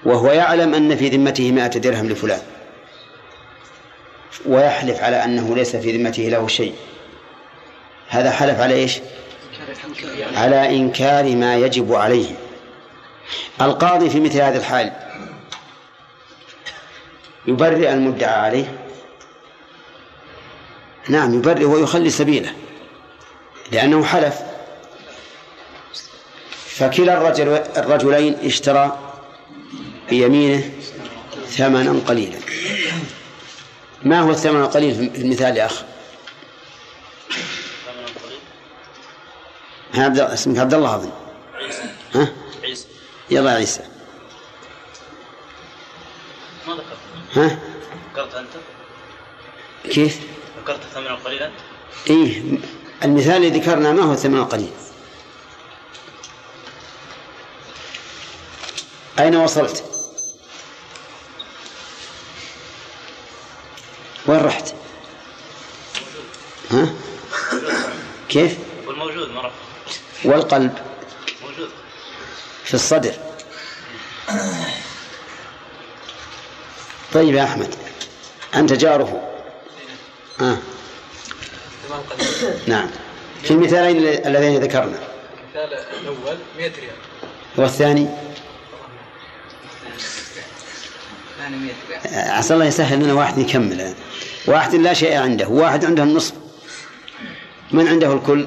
وهو يعلم أن في ذمته مائة درهم لفلان ويحلف على أنه ليس في ذمته له شيء. هذا حلف على إيش؟ على إنكار ما يجب عليه. القاضي في مثل هذه الحال يبرئ المدعى عليه. نعم يبرئ ويخلي سبيله لأنه حلف. فكلا الرجل الرجلين اشترى بيمينه ثمنا قليلا ما هو الثمن القليل في المثال يا أخ عبد اسمك عبد الله أظن ها؟ عيسى يلا يا عيسى ما ذكرت ها؟ ذكرت أنت كيف؟ ذكرت ثمنا قليلا إيه المثال اللي ذكرنا ما هو الثمن القليل أين وصلت؟ وين رحت؟ ها؟ كيف؟ والموجود مرة والقلب موجود في الصدر طيب يا أحمد أنت جاره آه. نعم في المثالين اللذين ذكرنا المثال الأول 100 ريال والثاني عسى الله يسهل لنا واحد يكمل واحد لا شيء عنده وواحد عنده النصف. من عنده الكل؟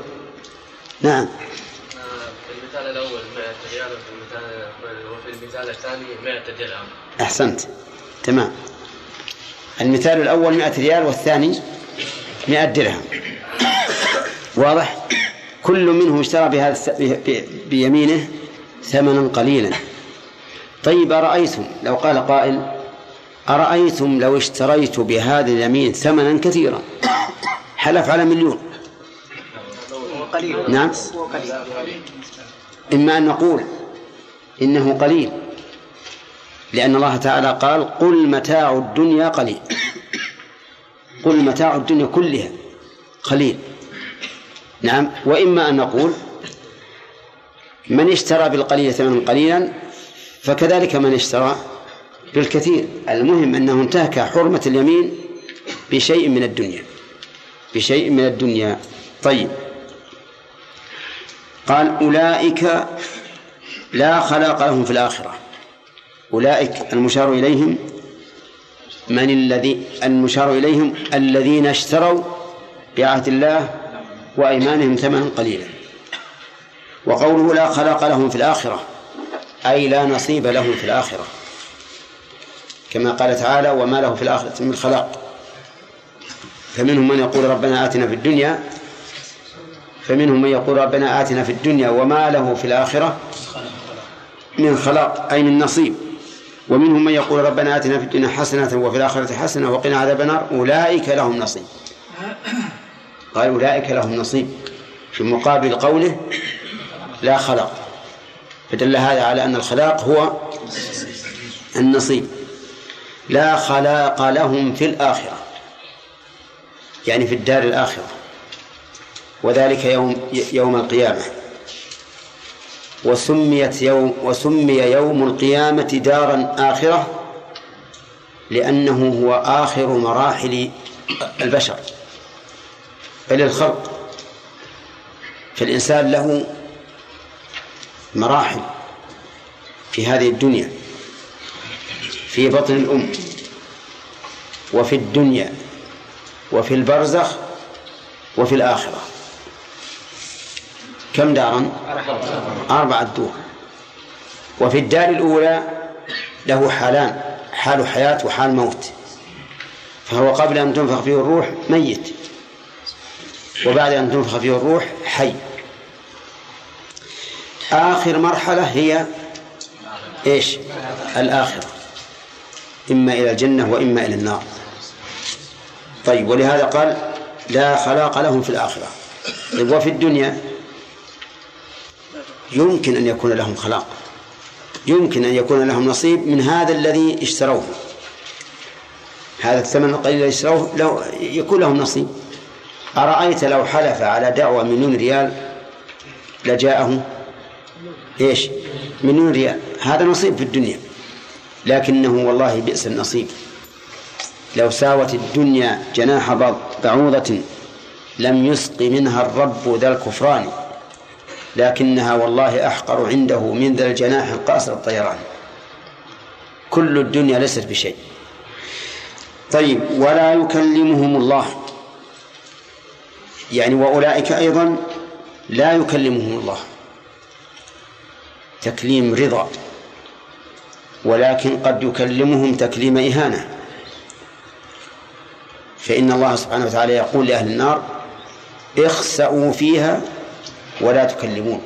نعم. في المثال الأول 100 ريال وفي المثال الثاني 100 درهم. أحسنت. تمام. المثال الأول مئة ريال والثاني مئة درهم. واضح؟ كل منهم اشترى بهذا بيمينه ثمنا قليلا. طيب أرأيتم؟ لو قال قائل أرأيتم لو اشتريت بهذا اليمين ثمنا كثيرا؟ حلف على مليون. قليل نعم. قليل إما أن نقول إنه قليل لأن الله تعالى قال قل متاع الدنيا قليل. قل متاع الدنيا كلها قليل. نعم. وإما أن نقول من اشترى بالقليل ثمنا قليلا فكذلك من اشترى بالكثير المهم أنه انتهك حرمة اليمين بشيء من الدنيا. بشيء من الدنيا. طيب. قال أولئك لا خلاق لهم في الآخرة. أولئك المشار إليهم من الذي المشار إليهم الذين اشتروا بعهد الله وأيمانهم ثمنا قليلا. وقوله لا خلاق لهم في الآخرة أي لا نصيب لهم في الآخرة. كما قال تعالى وما له في الآخرة من خلاق. فمنهم من يقول ربنا آتنا في الدنيا فمنهم من يقول ربنا آتنا في الدنيا وما له في الآخرة من خلاق أي من نصيب. ومنهم من يقول ربنا آتنا في الدنيا حسنة وفي الآخرة حسنة وقنا عذاب النار. أولئك لهم نصيب. قال أولئك لهم نصيب. في مقابل قوله لا خلاق. فدل هذا على أن الخلاق هو النصيب. لا خلاق لهم في الآخرة يعني في الدار الآخرة وذلك يوم يوم القيامة. وسميت يوم وسمي يوم القيامة دارا آخرة لأنه هو آخر مراحل البشر. بل الخلق فالإنسان له مراحل في هذه الدنيا. في بطن الأم وفي الدنيا وفي البرزخ وفي الآخرة. كم دارا؟ أربعة دور وفي الدار الأولى له حالان حال حياة وحال موت. فهو قبل أن تنفخ فيه الروح ميت وبعد أن تنفخ فيه الروح حي. آخر مرحلة هي إيش؟ الآخرة. إما إلى الجنة وإما إلى النار. طيب ولهذا قال لا خلاق لهم في الآخرة. طيب وفي الدنيا يمكن أن يكون لهم خلاق. يمكن أن يكون لهم نصيب من هذا الذي اشتروه. هذا الثمن القليل الذي اشتروه لو يكون لهم نصيب. أرأيت لو حلف على دعوة مليون ريال لجاءه؟ إيش؟ مليون ريال. هذا نصيب في الدنيا. لكنه والله بئس النصيب. لو ساوت الدنيا جناح بعوضة لم يسق منها الرب ذا الكفران لكنها والله أحقر عنده من ذا الجناح القاصر الطيران. كل الدنيا ليست بشيء. طيب ولا يكلمهم الله. يعني وأولئك أيضا لا يكلمهم الله. تكليم رضا. ولكن قد يكلمهم تكليم إهانة. فإن الله سبحانه وتعالى يقول لأهل النار اخسأوا فيها ولا تكلمون.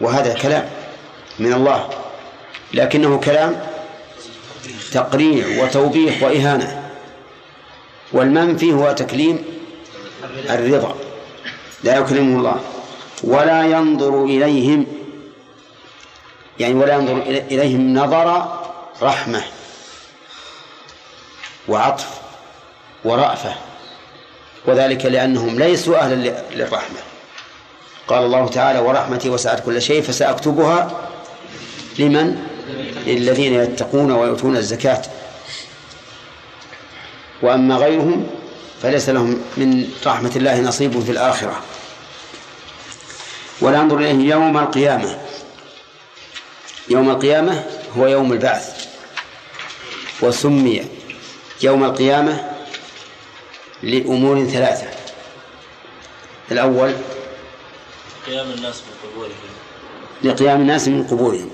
وهذا كلام من الله لكنه كلام تقريع وتوبيخ وإهانة. والمنفي هو تكليم الرضا. لا يكلمه الله. ولا ينظر إليهم يعني ولا ينظر إليهم نظر رحمة وعطف ورأفة وذلك لأنهم ليسوا أهلا للرحمة. قال الله تعالى ورحمتي وسعت كل شيء فسأكتبها لمن؟ للذين يتقون ويؤتون الزكاة. وأما غيرهم فليس لهم من رحمة الله نصيب في الآخرة. ولا ينظر إليه يوم القيامة. يوم القيامة هو يوم البعث. وسمي يوم القيامة لأمور ثلاثة. الأول قيام الناس من قبورهم. لقيام الناس من قبورهم.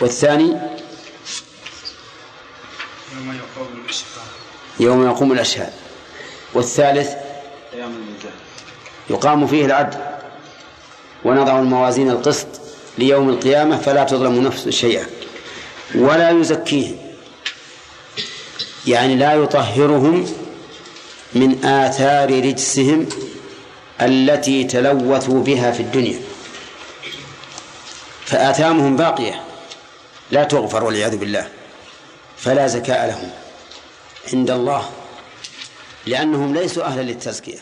والثاني يوم يقوم الأشهاد. يوم يقوم الأشهاد. والثالث قيام الميزان. يقام فيه العدل. ونضع الموازين القسط ليوم القيامة فلا تظلم نفس شيئا. ولا يزكيهم. يعني لا يطهرهم من آثار رجسهم التي تلوثوا بها في الدنيا. فآثامهم باقية. لا تغفر والعياذ بالله. فلا زكاء لهم. عند الله. لأنهم ليسوا أهلا للتزكية.